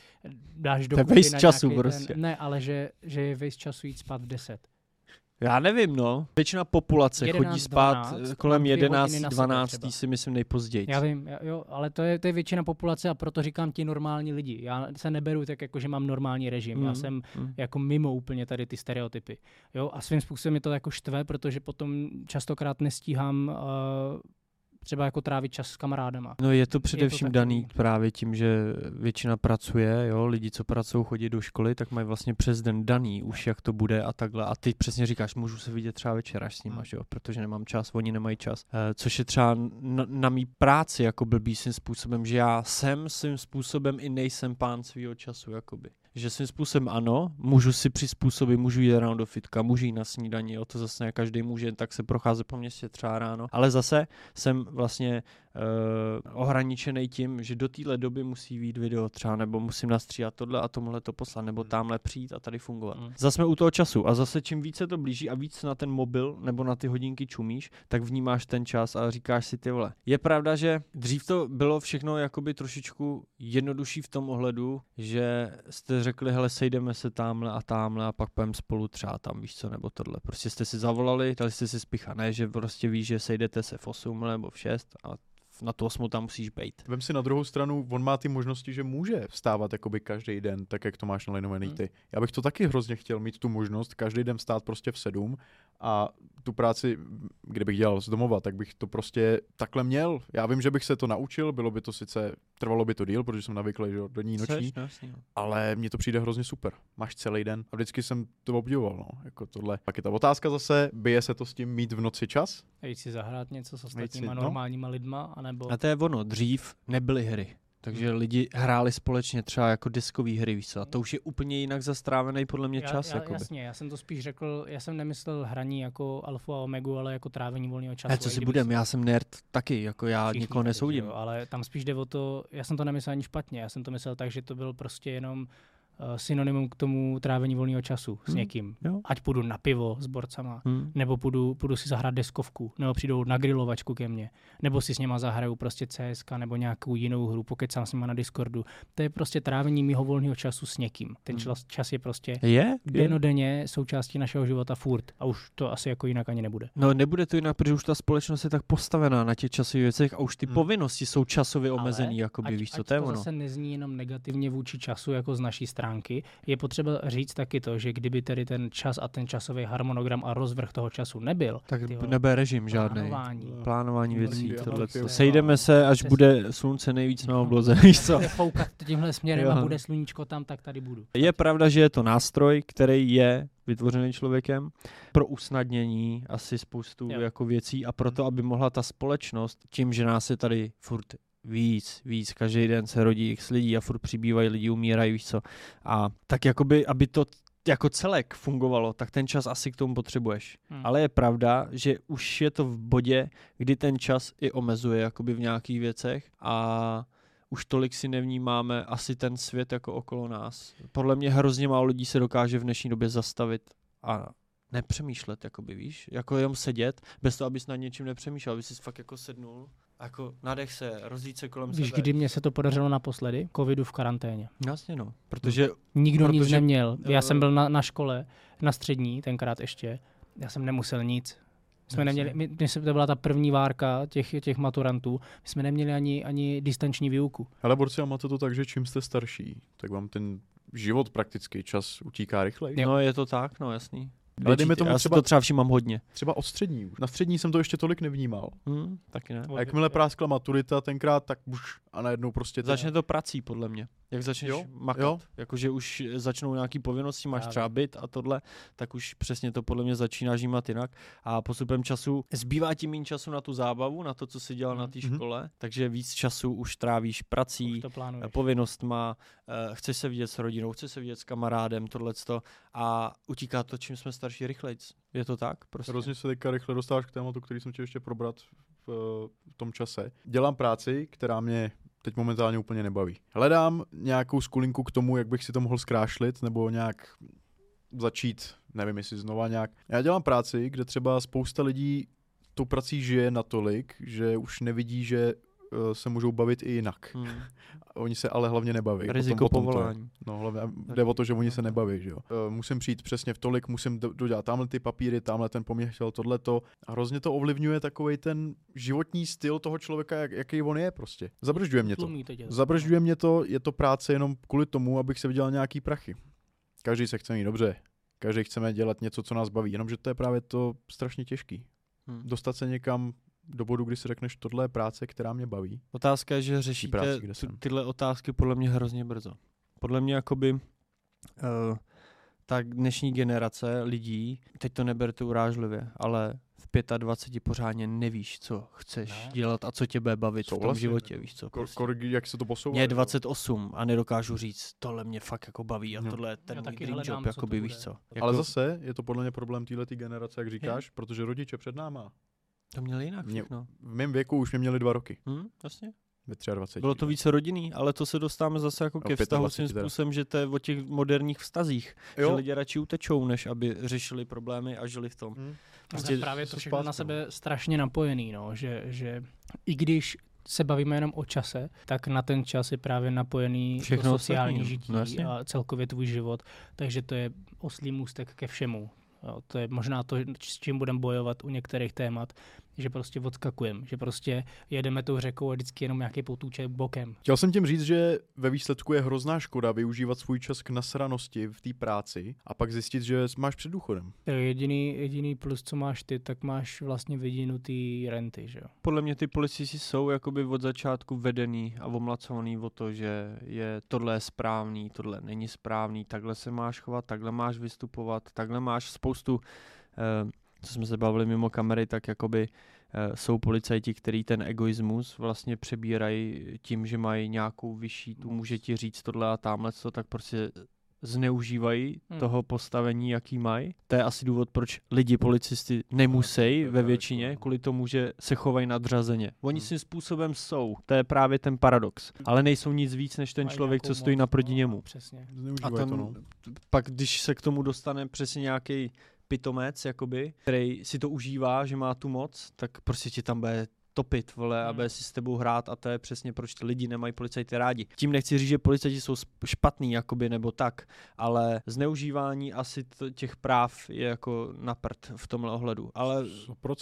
dáš do To je na času nějaký prostě. Ten, ne, ale že, že je vejst času jít spát v 10. Já nevím, no. Většina populace 11, chodí spát 12, eh, kolem mám dvě hodiny 11, na sebe 12, třeba. si myslím nejpozději. Já vím, já- jo, ale to je, to je většina populace a proto říkám ti normální lidi. Já se neberu tak, jako že mám normální režim. Já Mm, jsem mm. jako mimo úplně tady ty stereotypy. Jo, a svým způsobem mi to jako štve, protože potom častokrát nestíhám uh, třeba jako trávit čas s kamarádama. No je to především takový. daný právě tím, že většina pracuje, jo, lidi, co pracují, chodí do školy, tak mají vlastně přes den daný už, jak to bude a takhle. A ty přesně říkáš, můžu se vidět třeba večer až s nima, Hmm. že jo, protože nemám čas, oni nemají čas. E, což je třeba na, na mý práci jako blbý svým způsobem, že já jsem svým způsobem i nejsem pán svýho času, jakoby. Že svým způsobem ano, můžu si přizpůsobit, můžu jít ráno do fitka, můžu jít na snídaní, jo, to zase ne každý může, tak se procházet po městě třeba ráno. Ale zase jsem vlastně ohraničený tím, že do téhle doby musí být video třeba, nebo musím nastříhat tohle a tomuhle to poslat, nebo tamhle přijít a tady fungovat. Mm. Zase jsme u toho času a zase čím více to blíží a víc na ten mobil nebo na ty hodinky čumíš, tak vnímáš ten čas a říkáš si ty vole. Je pravda, že dřív to bylo všechno jakoby trošičku jednodušší v tom ohledu, že jste řekli, hele, sejdeme se tamhle a tamhle a pak půjdeme spolu třeba tam, víš co, nebo tohle. Prostě jste si zavolali, dali jste si spicha, ne, že prostě víš, že sejdete se v 8 nebo v 6 a na tu osmu tam musíš být. Vem si na druhou stranu, on má ty možnosti, že může vstávat jakoby každý den, tak jak to máš nalinovaný Hmm. ty. Já bych to taky hrozně chtěl mít tu možnost každý den vstát prostě v sedm a tu práci, kdybych dělal z domova, tak bych to prostě takhle měl. Já vím, že bych se to naučil, bylo by to sice, trvalo by to díl, protože jsem navyklý, že do ní noční? No, no. ale mně to přijde hrozně super. Máš celý den a vždycky jsem to obdivoval, no, jako tohle. Pak je ta otázka zase, bije se to s tím mít v noci čas? Jít si zahrát něco s si- ostatníma no. normálníma lidma, anebo... A to je ono, dřív nebyly hry. Takže lidi hráli společně třeba jako diskové hry, víš co? A to už je úplně jinak zastrávený podle mě čas. já, jakoby. jasně, já jsem to spíš řekl, já jsem nemyslel hraní jako alfa a omegu, ale jako trávení volného času. Ne, co si budem, se- já jsem nerd taky, jako já všichni nikoho nesoudím. Jo, ale tam spíš jde o to, já jsem to nemyslel ani špatně, já jsem to myslel tak, že to byl prostě jenom synonymum k tomu trávení volného času s Hmm, někým. jo. Ať půjdu na pivo s borcama, Hm. nebo půjdu, půjdu si zahrát deskovku, nebo přijdou na grilovačku ke mně, nebo si s něma zahraju prostě CSK nebo nějakou jinou hru, pokud sám s nima na Discordu. To je prostě trávení mýho volného času s někým. Ten Hmm. čas, čas je prostě Je? denodenně součástí našeho života furt. A už to asi jako jinak ani nebude. No nebude to jinak, protože už ta společnost je tak postavená na těch časových věcech a už ty Hmm. povinnosti jsou časově Ale omezený, jakoby, ať, víš co, ať to je to ono. zase nezní jenom negativně vůči času, jako z naší stránky. Je potřeba říct taky to, že kdyby tedy ten čas a ten časový harmonogram a rozvrh toho času nebyl, Tak ty vole, nebe režim žádný. plánování. Plánování věcí, tohle. Sejdeme se, až bude slunce nejvíc na obloze, víš co. foukat tímhle směrem Jo. a bude sluníčko tam, tak tady budu. Je pravda, že je to nástroj, který je vytvořený člověkem pro usnadnění asi spoustu Jo. jako věcí a proto, aby mohla ta společnost, tím, že nás je tady furt víc, víc, každý den se rodí x lidí a furt přibývají lidi, umírají, víš co. A tak jakoby, aby to jako celek fungovalo, tak ten čas asi k tomu potřebuješ. Hmm. Ale je pravda, že už je to v bodě, kdy ten čas i omezuje jakoby v nějakých věcech a už tolik si nevnímáme asi ten svět jako okolo nás. Podle mě hrozně málo lidí se dokáže v dnešní době zastavit a nepřemýšlet, jakoby, víš, jako jenom sedět, bez toho, abys nad něčím nepřemýšlel, aby si fakt jako sednul, jako nadech se, rozjít se kolem Víš, sebe. kdy mě se to podařilo naposledy? Covidu v karanténě. Jasně no, protože Nikdo nic Protože, neměl. Já eh, jsem byl na, na škole, na střední, tenkrát ještě. Já jsem nemusel nic. My jsme neměli, my, my jsme, to byla ta první várka těch, těch maturantů, my jsme neměli ani, ani distanční výuku. Ale borci, a máte to tak, že čím jste starší, tak vám ten život prakticky, čas utíká rychleji. no je to tak, no jasný. Ale dejme tomu já si třeba- to třeba všímám hodně. Třeba od střední. už. Na střední jsem to ještě tolik nevnímal. Hm, taky ne. A jakmile práskla maturita tenkrát, tak už a najednou prostě... ten- Začne to prací, podle mě. Jak začneš Jo, makat, jo. jakože už začnou nějaký povinnosti, máš Právě. třeba byt a tohle, tak už přesně to podle mě začíná žímat jinak. A postupem času zbývá ti méně času na tu zábavu, na to, co jsi dělal na té Mhm. škole, takže víc času už trávíš prací, Už to plánuješ. povinnostma, eh, chceš se vidět s rodinou, chceš se vidět s kamarádem, tohleto a utíká to, čím jsme starší rychlejc. Je to tak? Prostě. Hrozně se teďka rychle dostáváš k tématu, který jsem chtěl ještě probrat v, v tom čase. Dělám práci, která mě teď momentálně úplně nebaví. Hledám nějakou skulinku k tomu, jak bych si to mohl zkrášlit, nebo nějak začít, nevím jestli znova nějak. Já dělám práci, kde třeba spousta lidí tou prací žije natolik, že už nevidí, že se můžou bavit i jinak. Hmm. Oni se ale hlavně nebaví. Riziko potom, potom to povolání. No hlavně jde o to, že oni se nebaví, že jo. Uh, musím přijít přesně v tolik, musím do- dodělat tamhle ty papíry, tamhle ten poměr chtěl tohleto. A hrozně to ovlivňuje takový ten životní styl toho člověka, jak, jaký on je prostě. Zabržďuje mě to. To. Zabržďuje mě to, je to práce jenom kvůli tomu, abych se vydělal nějaký prachy. Každý se chce mít dobře. Každý chceme dělat něco, co nás baví, jenomže to je právě to strašně těžký. Hmm. Dostat se někam do bodu, kdy si řekneš, tohle je práce, která mě baví. Otázka je, že řešíte práci, kde jsem. tyhle otázky podle mě hrozně brzo. Podle mě jakoby uh, ta dnešní generace lidí, teď to neberte urážlivě, ale v 25 pořádně nevíš, co chceš Ne. dělat a co tě bude bavit v tom Souhlasím. životě, víš co. Kor, Prostě. kor, jak se to posouvá? Mě je že jo? 28 a nedokážu říct, tohle mě fakt jako baví a No. tohle je ten Já můj dream hledám, job, co jakoby, víš co. Ale Jako, zase je to podle mě problém téhle generace, jak říkáš, protože rodiče před náma. To měli jinak Mě- všechno. V mém věku už mě měli dva roky. Hm, jasně. Ve 23. Bylo to více rodinný, ale to se dostáváme zase jako ke vztahu 25 svým způsobem, že to je o těch moderních vztazích. Že Jo. lidi radši utečou, než aby řešili problémy a žili v tom. Hm. Prostě právě to všechno na zpátky, sebe strašně napojený, no, že, že i když se bavíme jenom o čase, tak na ten čas je právě napojený Všechno to sociální ostatní, žití no jasně. a celkově tvůj život, takže to je oslý můstek ke všemu. Jo, to je možná to, s čím budeme bojovat u některých témat, že prostě odskakujeme, že prostě jedeme tou řekou a vždycky jenom nějaký potůček bokem. Chtěl jsem tím říct, že ve výsledku je hrozná škoda využívat svůj čas k nasranosti v té práci a pak zjistit, že máš před důchodem. To je jediný, jediný plus, co máš ty, tak máš vlastně vyvinutý renty, že jo. Podle mě ty policisti jsou jakoby od začátku vedený a omlacovaný o to, že je tohle je správný, tohle není správný, takhle se máš chovat, takhle máš vystupovat, takhle máš spoustu, eh, co jsme se bavili mimo kamery, tak jakoby eh, jsou policajti, který ten egoismus vlastně přebírají tím, že mají nějakou vyšší, tu může ti říct tohle a tamhle to, tak prostě zneužívají Hmm. toho postavení, jaký mají. To je asi důvod, proč lidi policisty nemusí ve většině, no. kvůli tomu, že se chovají nadřazeně. Oni Hmm. svým způsobem jsou. To je právě ten paradox. Ale nejsou nic víc, než ten Mají člověk, co stojí moc, naproti no, němu. Přesně. A ten, to, no. pak, když se k tomu dostane přesně nějaký pitomec, jakoby, který si to užívá, že má tu moc, tak prostě ti tam bude topit, vole, a Hmm. bude si s tebou hrát a to je přesně proč ty lidi nemají policajty rádi. Tím nechci říct, že policajti jsou špatný, jakoby, nebo tak, ale zneužívání asi t- těch práv je jako na prd v tomhle ohledu. Ale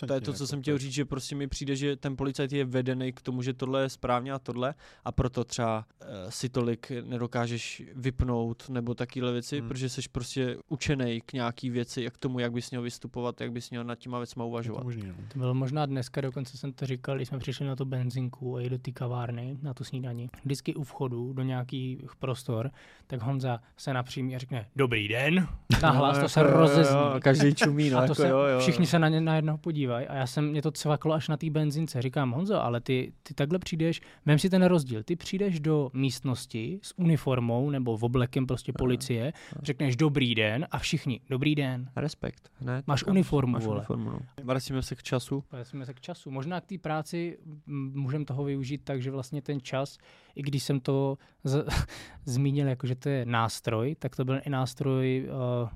to je to, co jsem chtěl říct, že prostě mi přijde, že ten policajt je vedený k tomu, že tohle je správně a tohle a proto třeba uh, si tolik nedokážeš vypnout nebo takové věci, Hmm. protože jsi prostě učený k nějaký věci, jak k tomu, jak bys měl vystupovat, jak bys měl nad těma věcma Je to uvažovat. možný, no. To bylo možná dneska, dokonce jsem to říkal, když jsme přišli na tu benzinku a jeli do té kavárny, na tu snídani. Vždycky u vchodu do nějakých prostor, tak Honza se napřímí a řekne dobrý den. Nahlas to se jako rozezní. jo, Každý čumí, no, a to jako se, jo, jo. všichni se na ně najednou podívají a já jsem, mě to cvaklo až na té benzince. Říkám, Honzo, ale ty, ty takhle přijdeš, vem si ten rozdíl, ty přijdeš do místnosti s uniformou nebo v oblekem prostě policie, řekneš dobrý den a všichni, dobrý den. Respekt. Ne, Máš uniformu, máš vole. uniformu, no. Vracíme se k času. Vracíme se k času. Možná k té práci můžeme toho využít tak, že vlastně ten čas, i když jsem to z- zmínil, jako že to je nástroj, tak to byl i nástroj uh,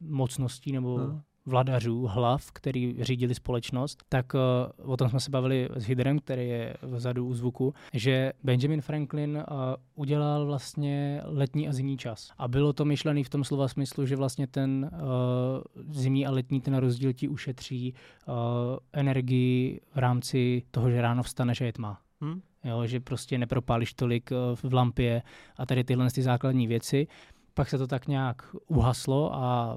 mocností nebo No. Vladařů, hlav, který řídili společnost, tak uh, o tom jsme se bavili s Hydrem, který je vzadu u zvuku, že Benjamin Franklin uh, udělal vlastně letní a zimní čas. A bylo to myšlený v tom slova smyslu, že vlastně ten uh, zimní a letní ten rozdíl ti ušetří uh, energii v rámci toho, že ráno vstaneš a je tma. Hm? Jo, že prostě nepropálíš tolik v lampě a tady tyhle ty základní věci. Pak se to tak nějak uhaslo a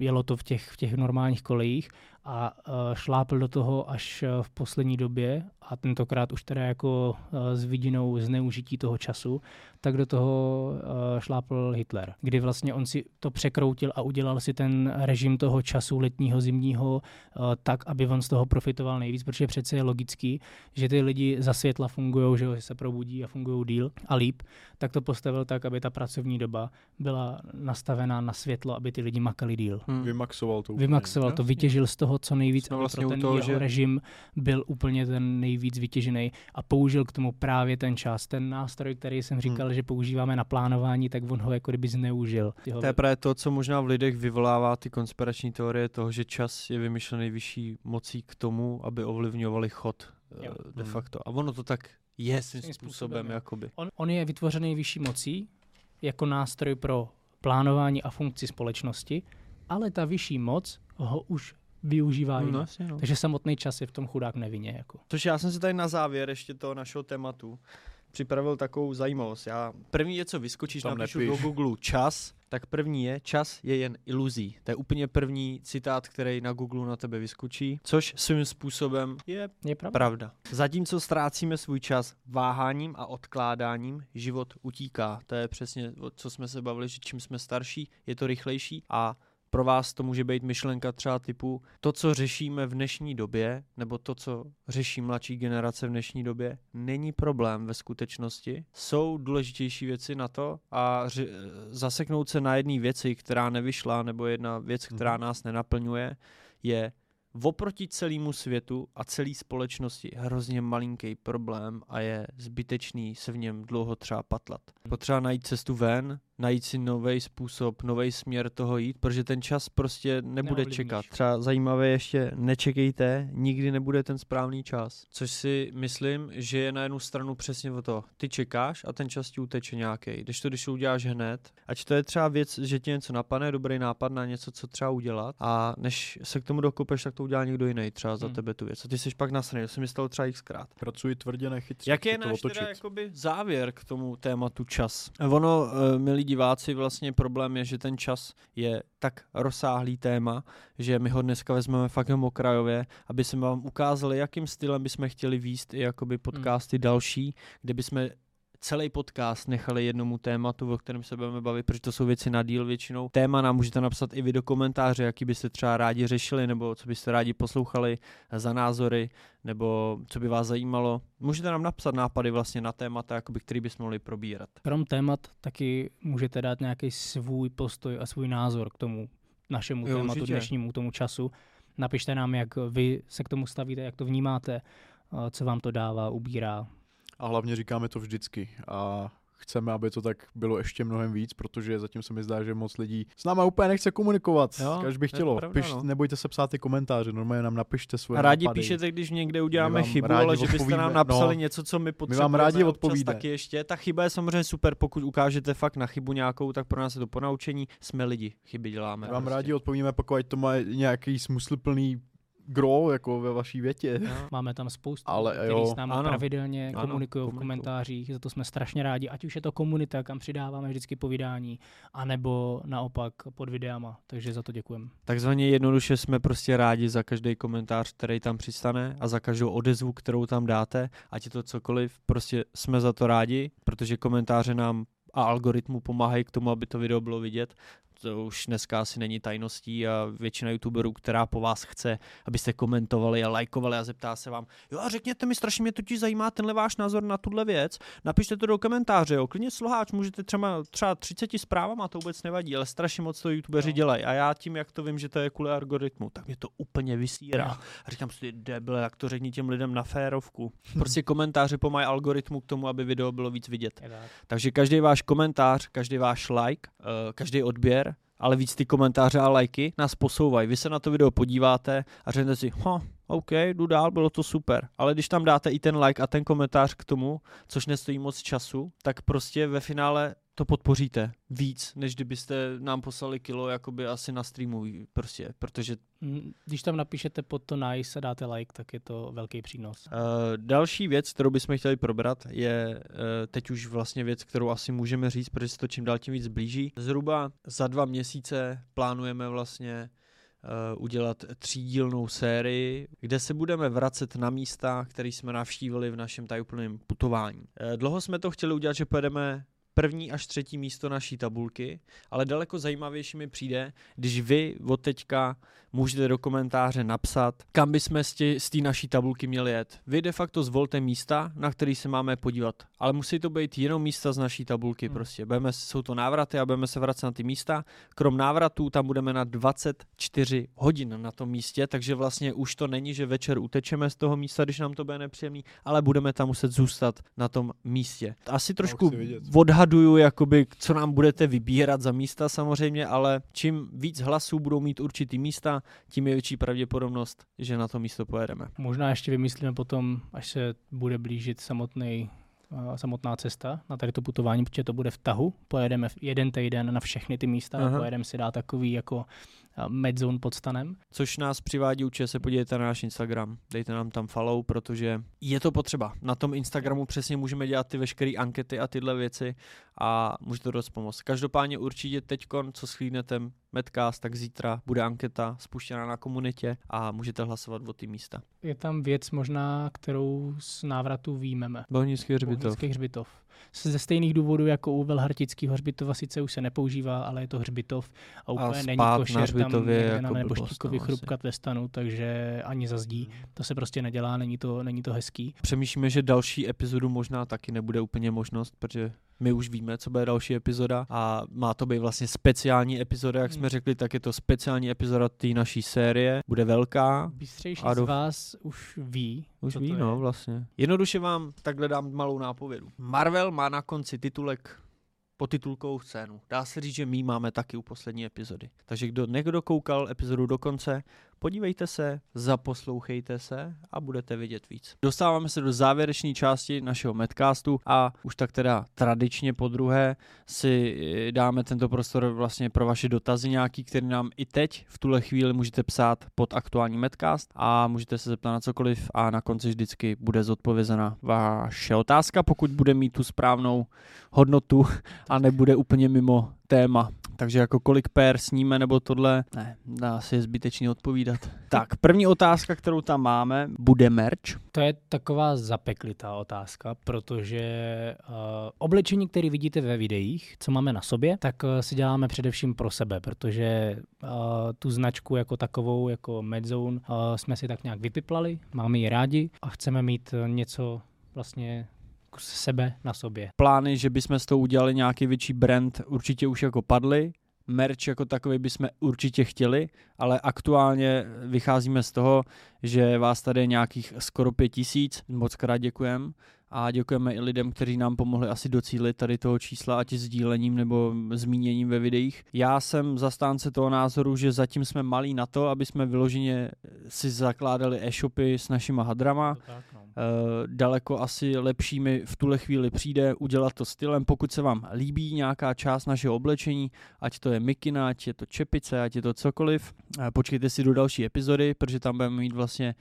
jelo to v těch, v těch normálních kolejích a uh, šlápl do toho až uh, v poslední době a tentokrát už teda jako uh, s vidinou zneužití toho času, tak do toho uh, šlápl Hitler, kdy vlastně on si to překroutil a udělal si ten režim toho času letního, zimního uh, tak, aby on z toho profitoval nejvíc, protože přece je logický, že ty lidi za světla fungují, že se probudí a fungují díl a líp, tak to postavil tak, aby ta pracovní doba byla nastavená na světlo, aby ty lidi makali díl. Hm. Vymaxoval to úplně. Vymaxoval to, vytěžil z toho co nejvíc, Jsme aby vlastně pro ten toho, jeho že- režim byl úplně ten nejvíc vytěžený a použil k tomu právě ten čas. Ten nástroj, který jsem říkal, že používáme na plánování, tak on ho jako kdyby zneužil. Ty ho- To je právě to, co možná v lidech vyvolává ty konspirační teorie toho, že čas je vymyšlený vyšší mocí k tomu, aby ovlivňovali chod eh, Jo. de Hmm. facto. A ono to tak je svým způsobem, způsobem, jakoby. On, on je vytvořený vyšší mocí jako nástroj pro plánování a funkci společnosti, ale ta vyšší moc ho už využívá jinak. jasně, no. Takže samotný čas je v tom chudák nevinně. Jako. Což já jsem si tady na závěr ještě toho našeho tématu připravil takovou zajímavost. Já první je, co vyskočíš, Tam napíšu nepiš. do Google čas, tak první je, čas je jen iluzí. To je úplně první citát, který na Google na tebe vyskočí, což svým způsobem je Je pravda? pravda. Zatímco ztrácíme svůj čas váháním a odkládáním, život utíká. To je přesně, co jsme se bavili, že čím jsme starší, je to rychlejší a pro vás to může být myšlenka třeba typu to, co řešíme v dnešní době, nebo to, co řeší mladší generace v dnešní době, není problém ve skutečnosti. Jsou důležitější věci na to a ři- zaseknout se na jedné věci, která nevyšla, nebo jedna věc, která Mhm. nás nenaplňuje, je oproti celému světu a celé společnosti hrozně malinký problém a je zbytečný se v něm dlouho třeba patlat. Potřeba najít cestu ven, najít si nový způsob, nový směr toho jít, protože ten čas prostě nebude Neovlivníš. čekat. Třeba zajímavé ještě, nečekejte, nikdy nebude ten správný čas. Což si myslím, že je na jednu stranu přesně o to. Ty čekáš a ten čas ti uteče nějaký. Když to, když to uděláš hned, ať to je třeba věc, že ti něco napadne, dobrý nápad na něco, co třeba udělat a než se k tomu dokopeš, tak to udělá někdo jiný třeba za Hmm. tebe tu věc. A ty jsi pak nasraný, to se mi stalo třeba xkrát. Pracuji tvrdě, nechytře. Jak je náš teda jakoby závěr k tomu tématu čas? Ono, eh, milí diváci, vlastně problém je, že ten čas je tak rozsáhlý téma, že my ho dneska vezmeme fakt jenom okrajově, aby jsme vám ukázali, jakým stylem bychom chtěli výst i jakoby podcasty další, kde bychom celý podcast nechali jednomu tématu, o kterém se budeme bavit, protože to jsou věci na díl většinou. Téma nám můžete napsat i vy do komentáře, jaký byste třeba rádi řešili, nebo co byste rádi poslouchali za názory, nebo co by vás zajímalo. Můžete nám napsat nápady vlastně na témata, jakoby, který bychom mohli probírat. Krom témat taky můžete dát nějaký svůj postoj a svůj názor k tomu našemu Jo, tématu určitě. dnešnímu, tomu času. Napište nám, jak vy se k tomu stavíte, jak to vnímáte, a co vám to dává, ubírá. A hlavně říkáme to vždycky. A chceme, aby to tak bylo ještě mnohem víc, protože zatím se mi zdá, že moc lidí s náma úplně nechce komunikovat. Jo, Kaž by chtělo. pravda, Piš, no. nebojte se psát ty komentáře, normálně nám napište svoje A rádi nápady. píšete, když někde uděláme My vám chybu, rádi ale že byste odpovíme. nám napsali No. něco, co my potřebujeme. rádi občas odpovídáme. taky ještě. Ta chyba je samozřejmě super, pokud ukážete fakt na chybu nějakou, tak pro nás je to ponaučení. Jsme lidi, chyby děláme. My vám prostě. rádi odpovíme, pokud to má nějaký smysluplný gro, jako ve vaší větě. No. Máme tam spoustu, Ale lidí, jo. kteří s námi Ano. pravidelně Ano, komunikují v komentářích, za to jsme strašně rádi, ať už je to komunita, kam přidáváme vždycky povídání, anebo naopak pod videama, takže za to děkujeme. Takzvaně jednoduše jsme prostě rádi za každý komentář, který tam přistane a za každou odezvu, kterou tam dáte, ať je to cokoliv, prostě jsme za to rádi, protože komentáře nám a algoritmu pomáhají k tomu, aby to video bylo vidět. To už dneska asi není tajností a většina youtuberů, která po vás chce, abyste komentovali a lajkovali a zeptá se vám, jo a řekněte mi, strašně mě totiž zajímá tenhle váš názor na tuhle věc, napište to do komentáře, jo, klidně sloháč, můžete třeba, třeba 30 zprávama, to vůbec nevadí, ale strašně moc to youtubeři No. dělají a já tím, jak to vím, že to je kvůli algoritmu, tak mě to úplně vysírá. Jo. A říkám si, debile, jak to řekni těm lidem na férovku. Prostě komentáře pomají algoritmu k tomu, aby video bylo víc vidět. Takže každý váš komentář, každý váš like, eh, každý odběr, ale víc ty komentáře a lajky nás posouvají. Vy se na to video podíváte a řeknete si, ha, OK, jdu dál, bylo to super. Ale když tam dáte i ten like a ten komentář k tomu, což nestojí moc času, tak prostě ve finále to podpoříte víc, než kdybyste nám poslali kilo jakoby asi na streamu, prostě, protože Mm, Když tam napíšete pod to nice a dáte like, tak je to velký přínos. Uh, další věc, kterou bychom chtěli probrat, je uh, teď už vlastně věc, kterou asi můžeme říct, protože se to čím dál tím víc blíží. Zhruba za dva měsíce plánujeme vlastně udělat třídílnou sérii, kde se budeme vracet na místa, které jsme navštívili v našem tajuplném putování. Uh, dlouho jsme to chtěli udělat, že pojedeme první až třetí místo naší tabulky, ale daleko zajímavější mi přijde, když vy od teďka můžete do komentáře napsat, kam bychom z té z té naší tabulky měli jet. Vy de facto zvolte místa, na který se máme podívat, ale musí to být jenom místa z naší tabulky Hmm. prostě. Budeme, jsou to návraty a budeme se vracet na ty místa. Krom návratů tam budeme na 24 hodin na tom místě, takže vlastně už to není, že večer utečeme z toho místa, když nám to bude nepříjemný, ale budeme tam muset zůstat na tom místě. Asi trošku odhad neodhaduju, jakoby, co nám budete vybírat za místa samozřejmě, ale čím víc hlasů budou mít určitý místa, tím je větší pravděpodobnost, že na to místo pojedeme. Možná ještě vymyslíme potom, až se bude blížit samotný samotná cesta na tady to putování, protože to bude v tahu. Pojedeme v jeden týden na všechny ty místa Aha. a pojedeme si dát takový jako medzone pod stanem. Což nás přivádí určitě se podívejte na náš Instagram, dejte nám tam follow, protože je to potřeba. Na tom Instagramu přesně můžeme dělat ty veškeré ankety a tyhle věci a může to dost pomoct. Každopádně určitě teďkon, co schlídnete Medcast, tak zítra bude anketa spuštěná na komunitě a můžete hlasovat o ty místa. Je tam věc možná, kterou z návratu výjmeme. Bohnický hřbitov. Bohnický hřbitov. Ze stejných důvodů jako u Velhartického hřbitova sice už se nepoužívá, ale je to hřbitov a úplně není spát na košer tam jako na blbost, neboštíkovi no, chrupkat ve stanu, takže ani za zdí. To se prostě nedělá, není to, není to hezký. Přemýšlíme, že další epizodu možná taky nebude úplně možnost, protože my už víme, co bude další epizoda a má to být vlastně speciální epizoda, jak jsme Hmm. řekli, tak je to speciální epizoda té naší série, bude velká, Bystřejší A z vás už ví, Už co ví, to no, je. vlastně. Jednoduše vám takhle dám malou nápovědu. Marvel má na konci titulek potitulkovou scénu. Dá se říct, že my máme taky u poslední epizody. Takže kdo někdo koukal epizodu do konce, podívejte se, zaposlouchejte se a budete vědět víc. Dostáváme se do závěrečné části našeho Medcastu a už tak teda tradičně po druhé si eh, dáme tento prostor vlastně pro vaše dotazy nějaký, který nám i teď v tuhle chvíli můžete psát pod aktuální Medcast a můžete se zeptat na cokoliv a na konci vždycky bude zodpovězena vaše otázka, pokud bude mít tu správnou hodnotu a nebude úplně mimo téma. Takže jako kolik pér sníme nebo tohle, ne, dá se je zbytečně odpovídat. tak, první otázka, kterou tam máme, bude merch. To je taková zapeklitá otázka, protože uh, oblečení, které vidíte ve videích, co máme na sobě, tak uh, si děláme především pro sebe, protože uh, tu značku jako takovou, jako Medzone, uh, jsme si tak nějak vypiplali, máme ji rádi a chceme mít něco vlastně kus sebe na sobě. Plány, že bychom s tou udělali nějaký větší brand, určitě už jako padly. Merch jako takový bychom určitě chtěli, ale aktuálně vycházíme z toho, že vás tady je nějakých skoro pět tisíc. Moc krát děkujem a děkujeme i lidem, kteří nám pomohli asi docílit tady toho čísla, ať sdílením nebo zmíněním ve videích. Já jsem zastánce toho názoru, že zatím jsme malí na to, aby jsme vyloženě si zakládali e-shopy s našima hadrama. Tak, no. Uh, daleko asi lepší mi v tuhle chvíli přijde udělat to stylem, pokud se vám líbí nějaká část našeho oblečení, ať to je mikina, ať je to čepice, ať je to cokoliv, uh, počkejte si do další epizody, protože tam budeme mít vlastně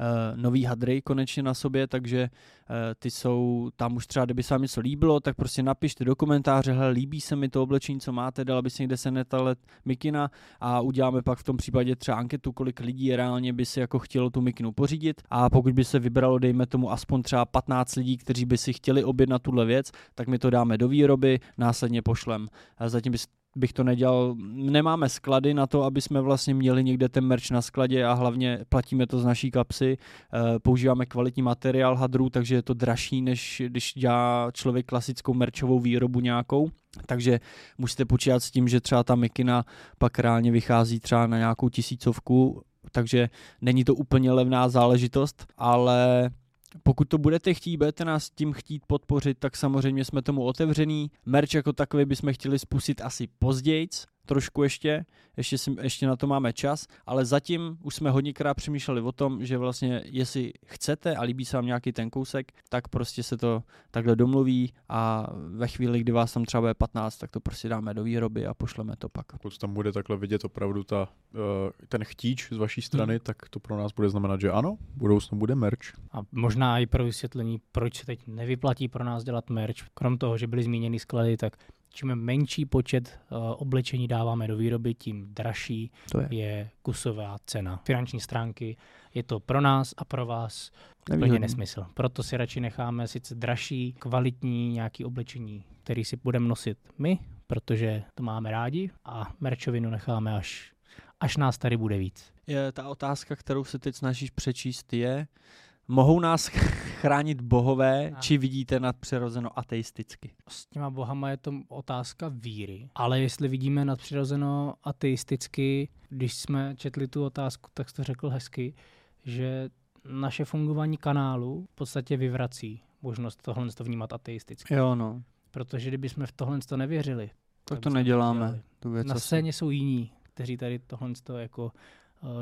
uh, nový hadry konečně na sobě, takže uh, ty jsou tam už třeba, kdyby se vám něco líbilo, tak prostě napište do komentáře, hele, líbí se mi to oblečení, co máte, dala by se někde se netalet mikina a uděláme pak v tom případě třeba anketu, kolik lidí reálně by si jako chtělo tu mikinu pořídit a pokud by se vybralo, dejme tomu aspoň třeba 15 lidí, kteří by si chtěli objednat tuhle věc, tak my to dáme do výroby, následně pošlem. Zatím bys bych to nedělal, nemáme sklady na to, aby jsme vlastně měli někde ten merch na skladě a hlavně platíme to z naší kapsy, Eh, používáme kvalitní materiál hadrů, takže je to dražší, než když dělá člověk klasickou merčovou výrobu nějakou. Takže musíte počítat s tím, že třeba ta mikina pak reálně vychází třeba na nějakou tisícovku, takže není to úplně levná záležitost, ale pokud to budete chtít, budete nás tím chtít podpořit, tak samozřejmě jsme tomu otevřený. Merch jako takový bychom chtěli spustit asi později, trošku ještě, ještě, si, ještě na to máme čas, ale zatím už jsme hodněkrát přemýšleli o tom, že vlastně jestli chcete a líbí se vám nějaký ten kousek, tak prostě se to takhle domluví a ve chvíli, kdy vás tam třeba bude 15, tak to prostě dáme do výroby a pošleme to pak. Pokud tam bude takhle vidět opravdu ta, uh, ten chtíč z vaší strany, hmm. tak to pro nás bude znamenat, že ano, v budoucnu bude merch. A možná i pro vysvětlení, proč se teď nevyplatí pro nás dělat merch. Krom toho, že byly zmíněny sklady, tak čím menší počet uh, oblečení dáváme do výroby, tím dražší To je. je kusová cena. Finanční stránky je to pro nás a pro vás úplně nesmysl. Proto si radši necháme sice dražší, kvalitní nějaký oblečení, který si budeme nosit my, protože to máme rádi a merčovinu necháme až, až nás tady bude víc. Je ta otázka, kterou se teď snažíš přečíst, je, mohou nás chránit bohové, A. či vidíte nadpřirozeno ateisticky? S těma bohama je to otázka víry, ale jestli vidíme nadpřirozeno ateisticky, když jsme četli tu otázku, tak jsi to řekl hezky, že naše fungování kanálu v podstatě vyvrací možnost tohle to vnímat ateisticky. Jo, no. Protože kdybychom v tohle to nevěřili, Tak to neděláme. Tu věc Na scéně jsou jiní, kteří tady tohle to jako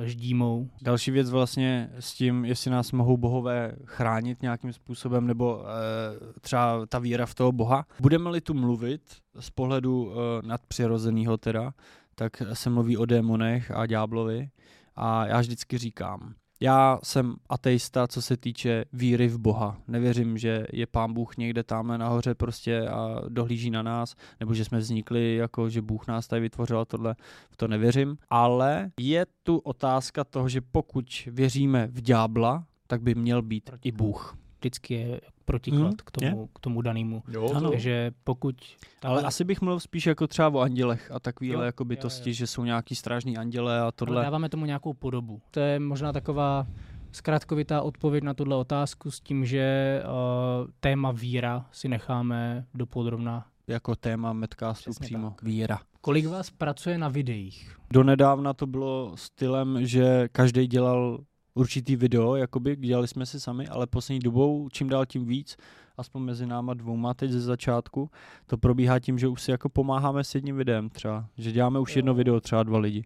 ždímou. Další věc vlastně s tím, jestli nás mohou bohové chránit nějakým způsobem, nebo e, třeba ta víra v toho boha. Budeme-li tu mluvit z pohledu e, nadpřirozeného teda, tak se mluví o démonech a ďáblovi a já vždycky říkám, já jsem ateista, co se týče víry v Boha. Nevěřím, že je pán Bůh někde tamhle nahoře prostě a dohlíží na nás, nebo že jsme vznikli jako, že Bůh nás tady vytvořil a tohle, v to nevěřím. Ale je tu otázka toho, že pokud věříme v ďábla, tak by měl být i. Bůh. Vždycky je protiklad Mhm, k, tomu, k tomu danému. Jo, Takže pokud... Ale asi bych mluvil spíš jako třeba o andělech a takovýhle Jo, jako jo, bytosti, jo. že jsou nějaký strážní anděle a Ale tohle. dáváme tomu nějakou podobu. To je možná taková zkrátkovitá odpověď na tuhle otázku s tím, že uh, téma víra si necháme dopodrobna. Jako téma Medcastu Přesně přímo. tak. Víra. Kolik vás pracuje na videích? Donedávna to bylo stylem, že každý dělal určitý video, jakoby, dělali jsme si sami, ale poslední dobou čím dál tím víc, aspoň mezi náma dvouma teď ze začátku, to probíhá tím, že už si jako pomáháme s jedním videem třeba, že děláme už jedno video, třeba dva lidi.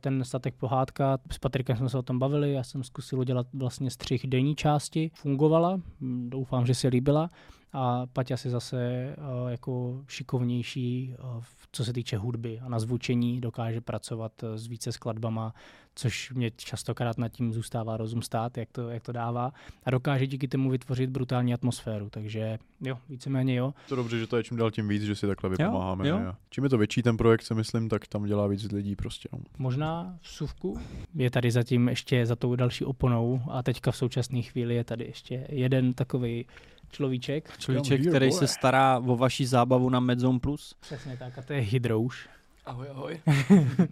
Ten statek pohádka, s Patrikem jsme se o tom bavili, já jsem zkusil udělat vlastně střih denní části, fungovala, doufám, že se líbila a Paťa si zase uh, jako šikovnější, uh, v- co se týče hudby a na zvučení dokáže pracovat uh, s více skladbama, což mě častokrát nad tím zůstává rozum stát, jak to, jak to dává a dokáže díky tomu vytvořit brutální atmosféru, takže jo, víceméně jo. to dobře, že to je čím dál tím víc, že si takhle Jo, vypomáháme. jo. ne? Čím je to větší ten projekt, si myslím, tak tam dělá víc lidí prostě. No. Možná v suvku je tady zatím ještě za tou další oponou a teďka v současné chvíli je tady ještě jeden takový človíček. Človíček, který se stará o vaši zábavu na Medzone Plus. Přesně tak a to je Hydrouš. Ahoj, ahoj.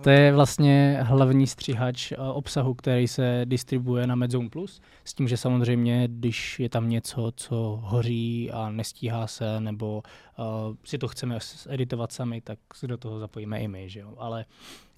To je vlastně hlavní střihač eh, obsahu, který se distribuje na Medzone Plus, s tím, že samozřejmě, když je tam něco, co hoří a nestíhá se, nebo uh, si to chceme editovat sami, tak si do toho zapojíme i my, že jo. Ale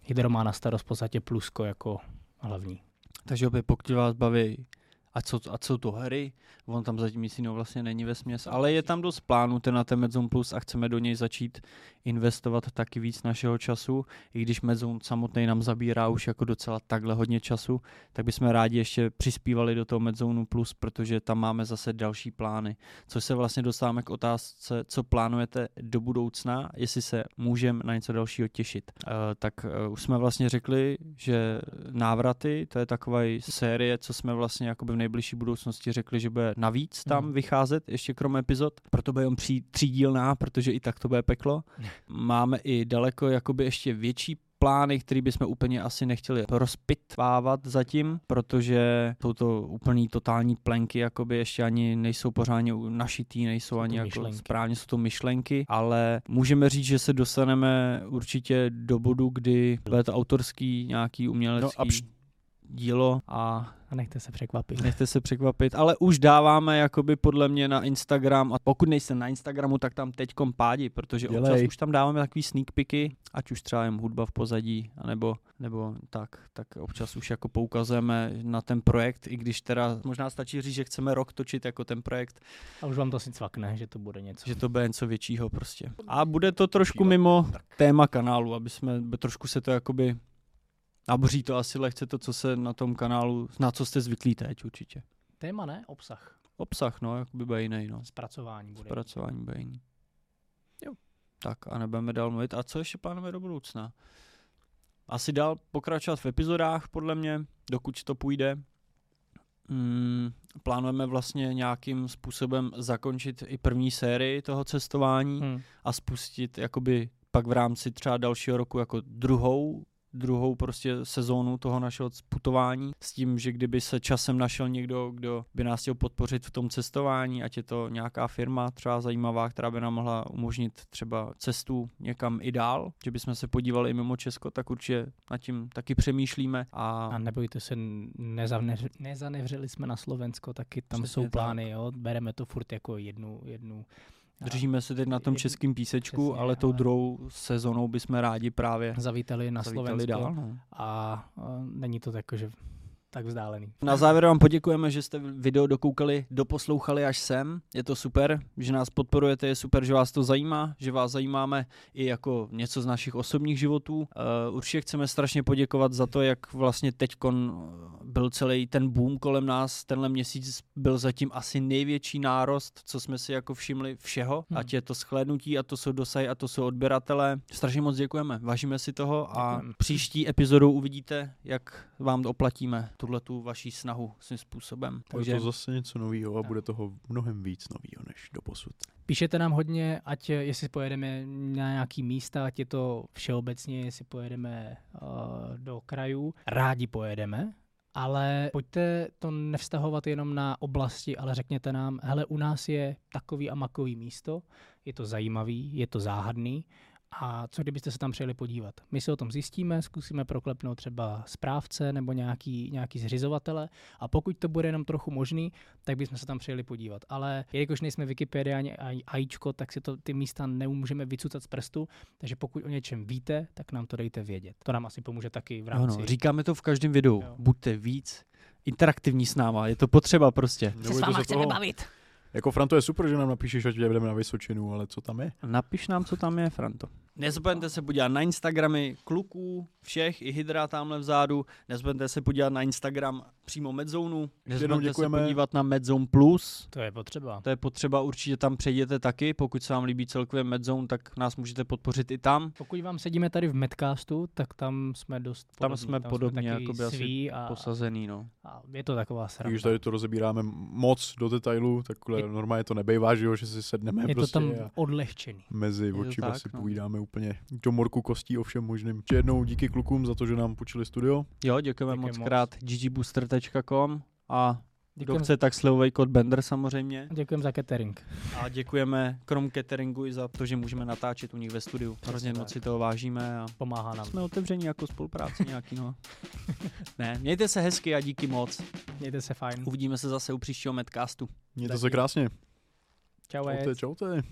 Hydro má na starost v podstatě plusko jako hlavní. Takže opět, pokud vás baví, a co, a co to hry, on tam zatím nic jiného vlastně není ve směs, ale je tam dost plánů ten na ten Medzone Plus a chceme do něj začít investovat taky víc našeho času, i když Medzone samotný nám zabírá už jako docela takhle hodně času, tak bychom rádi ještě přispívali do toho Medzone Plus, protože tam máme zase další plány, což se vlastně dostáváme k otázce, co plánujete do budoucna, jestli se můžeme na něco dalšího těšit. Uh, tak uh, už jsme vlastně řekli, že návraty, to je taková série, co jsme vlastně jakoby v nejbližší budoucnosti řekli, že bude navíc tam Mhm. vycházet, ještě krom epizod. Proto bude jen při, třídílná, protože i tak to bude peklo. Máme i daleko jakoby ještě větší plány, které bychom úplně asi nechtěli rozpitvávat zatím, protože jsou to úplný totální plenky, jakoby ještě ani nejsou pořádně našitý, nejsou ani jako myšlenky. správně, jsou to myšlenky, ale můžeme říct, že se dostaneme určitě do bodu, kdy bude to autorský nějaký umělecký No a pš- dílo a A nechte se překvapit. Nechte se překvapit, ale už dáváme jakoby podle mě na Instagram a pokud nejste na Instagramu, tak tam teďkom pádi, protože občas Dělej. už tam dáváme takový sneak peeky, ať už třeba jen hudba v pozadí, anebo, nebo tak, tak občas už jako poukazujeme na ten projekt, i když teda možná stačí říct, že chceme rok točit jako ten projekt, A už vám to asi cvakne, že to bude něco. že to bude něco většího prostě. A bude to trošku mimo téma kanálu, aby jsme, by trošku se to jakoby nabří to asi lehce to, co se na tom kanálu, na co jste zvyklí teď určitě. Téma ne, obsah. Obsah, no, jakoby bude jiný, no. Zpracování bude. Zpracování bude jiný. Jo. Tak a nebudeme dál mluvit. A co ještě plánujeme do budoucna? Asi dál pokračovat v epizodách, podle mě, dokud to půjde. Mm, plánujeme vlastně nějakým způsobem zakončit i první sérii toho cestování Hmm. a spustit jakoby pak v rámci třeba dalšího roku jako druhou druhou prostě sezónu toho našeho putování s tím, že kdyby se časem našel někdo, kdo by nás chtěl podpořit v tom cestování, ať je to nějaká firma třeba zajímavá, která by nám mohla umožnit třeba cestu někam i dál, že bychom se podívali i mimo Česko, tak určitě nad tím taky přemýšlíme a, A nebojte se, nezavneř, nezanevřeli jsme na Slovensko, taky tam Přesně jsou tak. plány, jo. Bereme to furt jako jednu, jednu držíme se teď na tom českém písečku, přesně, ale tou ale- druhou sezónou bychom rádi právě zavítali na zavítali Slovensko dál. No. a, a není to tak, že tak vzdálený. Na závěr vám poděkujeme, že jste video dokoukali, doposlouchali až sem. Je to super, že nás podporujete, je super, že vás to zajímá, že vás zajímáme i jako něco z našich osobních životů. Uh, určitě chceme strašně poděkovat za to, jak vlastně teď byl celý ten boom kolem nás. Tenhle měsíc byl zatím asi největší nárost, co jsme si jako všimli všeho, hmm. ať je to shlédnutí, a to jsou dosahy, a to jsou odběratele. Strašně moc děkujeme, vážíme si toho a Děkujem. příští epizodou uvidíte, jak vám oplatíme tuhle tu vaší snahu svým způsobem. Takže je to zase něco nového a bude toho mnohem víc nového než do posud. Píšete nám hodně, ať jestli pojedeme na nějaký místa, ať je to všeobecně, jestli pojedeme uh, do krajů. Rádi pojedeme, ale pojďte to nevztahovat jenom na oblasti, ale řekněte nám, hele, u nás je takový a makový místo, je to zajímavý, je to záhadný a co kdybyste se tam přijeli podívat? My si o tom zjistíme, zkusíme proklepnout třeba správce nebo nějaký, nějaký zřizovatele a pokud to bude jenom trochu možný, tak bychom se tam přijeli podívat. Ale jelikož nejsme Wikipedia ani AIčko, tak si to ty místa nemůžeme vycucat z prstu, takže pokud o něčem víte, tak nám to dejte vědět. To nám asi pomůže taky v rámci. No, říkáme to v každém videu. Jo. Buďte víc interaktivní s náma, je to potřeba prostě. Se s váma chceme bavit. Jako Franto je super, že nám napíšeš, ať jdeme na Vysočinu, ale co tam je? Napiš nám, co tam je, Franto. Nezapomeňte se podívat na Instagramy kluků, všech, i Hydra tamhle vzadu. Nezapomeňte se podívat na Instagram přímo Medzonu. Nezapomeňte se podívat na Medzone Plus. To je potřeba. To je potřeba, určitě tam přejděte taky. Pokud se vám líbí celkově Medzone, tak nás můžete podpořit i tam. Pokud vám sedíme tady v Medcastu, tak tam jsme dost podobní. Tam jsme tam podobně jsme jako asi a, posazený. No. A je to taková sranda. Když tady to rozebíráme moc do detailu, takhle je, normálně to nebejvá, že, jo, že si sedneme je prostě to tam odlehčený. Mezi oči si no. povídáme úplně do morku kostí o všem možným. Ještě jednou díky klukům za to, že nám počili studio. Jo, děkujeme moc krát ggbooster.com a Děkujem. Kdo chce, tak slevový kód Bender samozřejmě. Děkujeme za catering. A děkujeme krom cateringu i za to, že můžeme natáčet u nich ve studiu. Hrozně moc si toho vážíme a pomáhá nám. Jsme otevření jako spolupráci nějaký, no. ne, mějte se hezky a díky moc. Mějte se fajn. Uvidíme se zase u příštího Medcastu. Mějte se krásně. Čau. Čaute, čaute.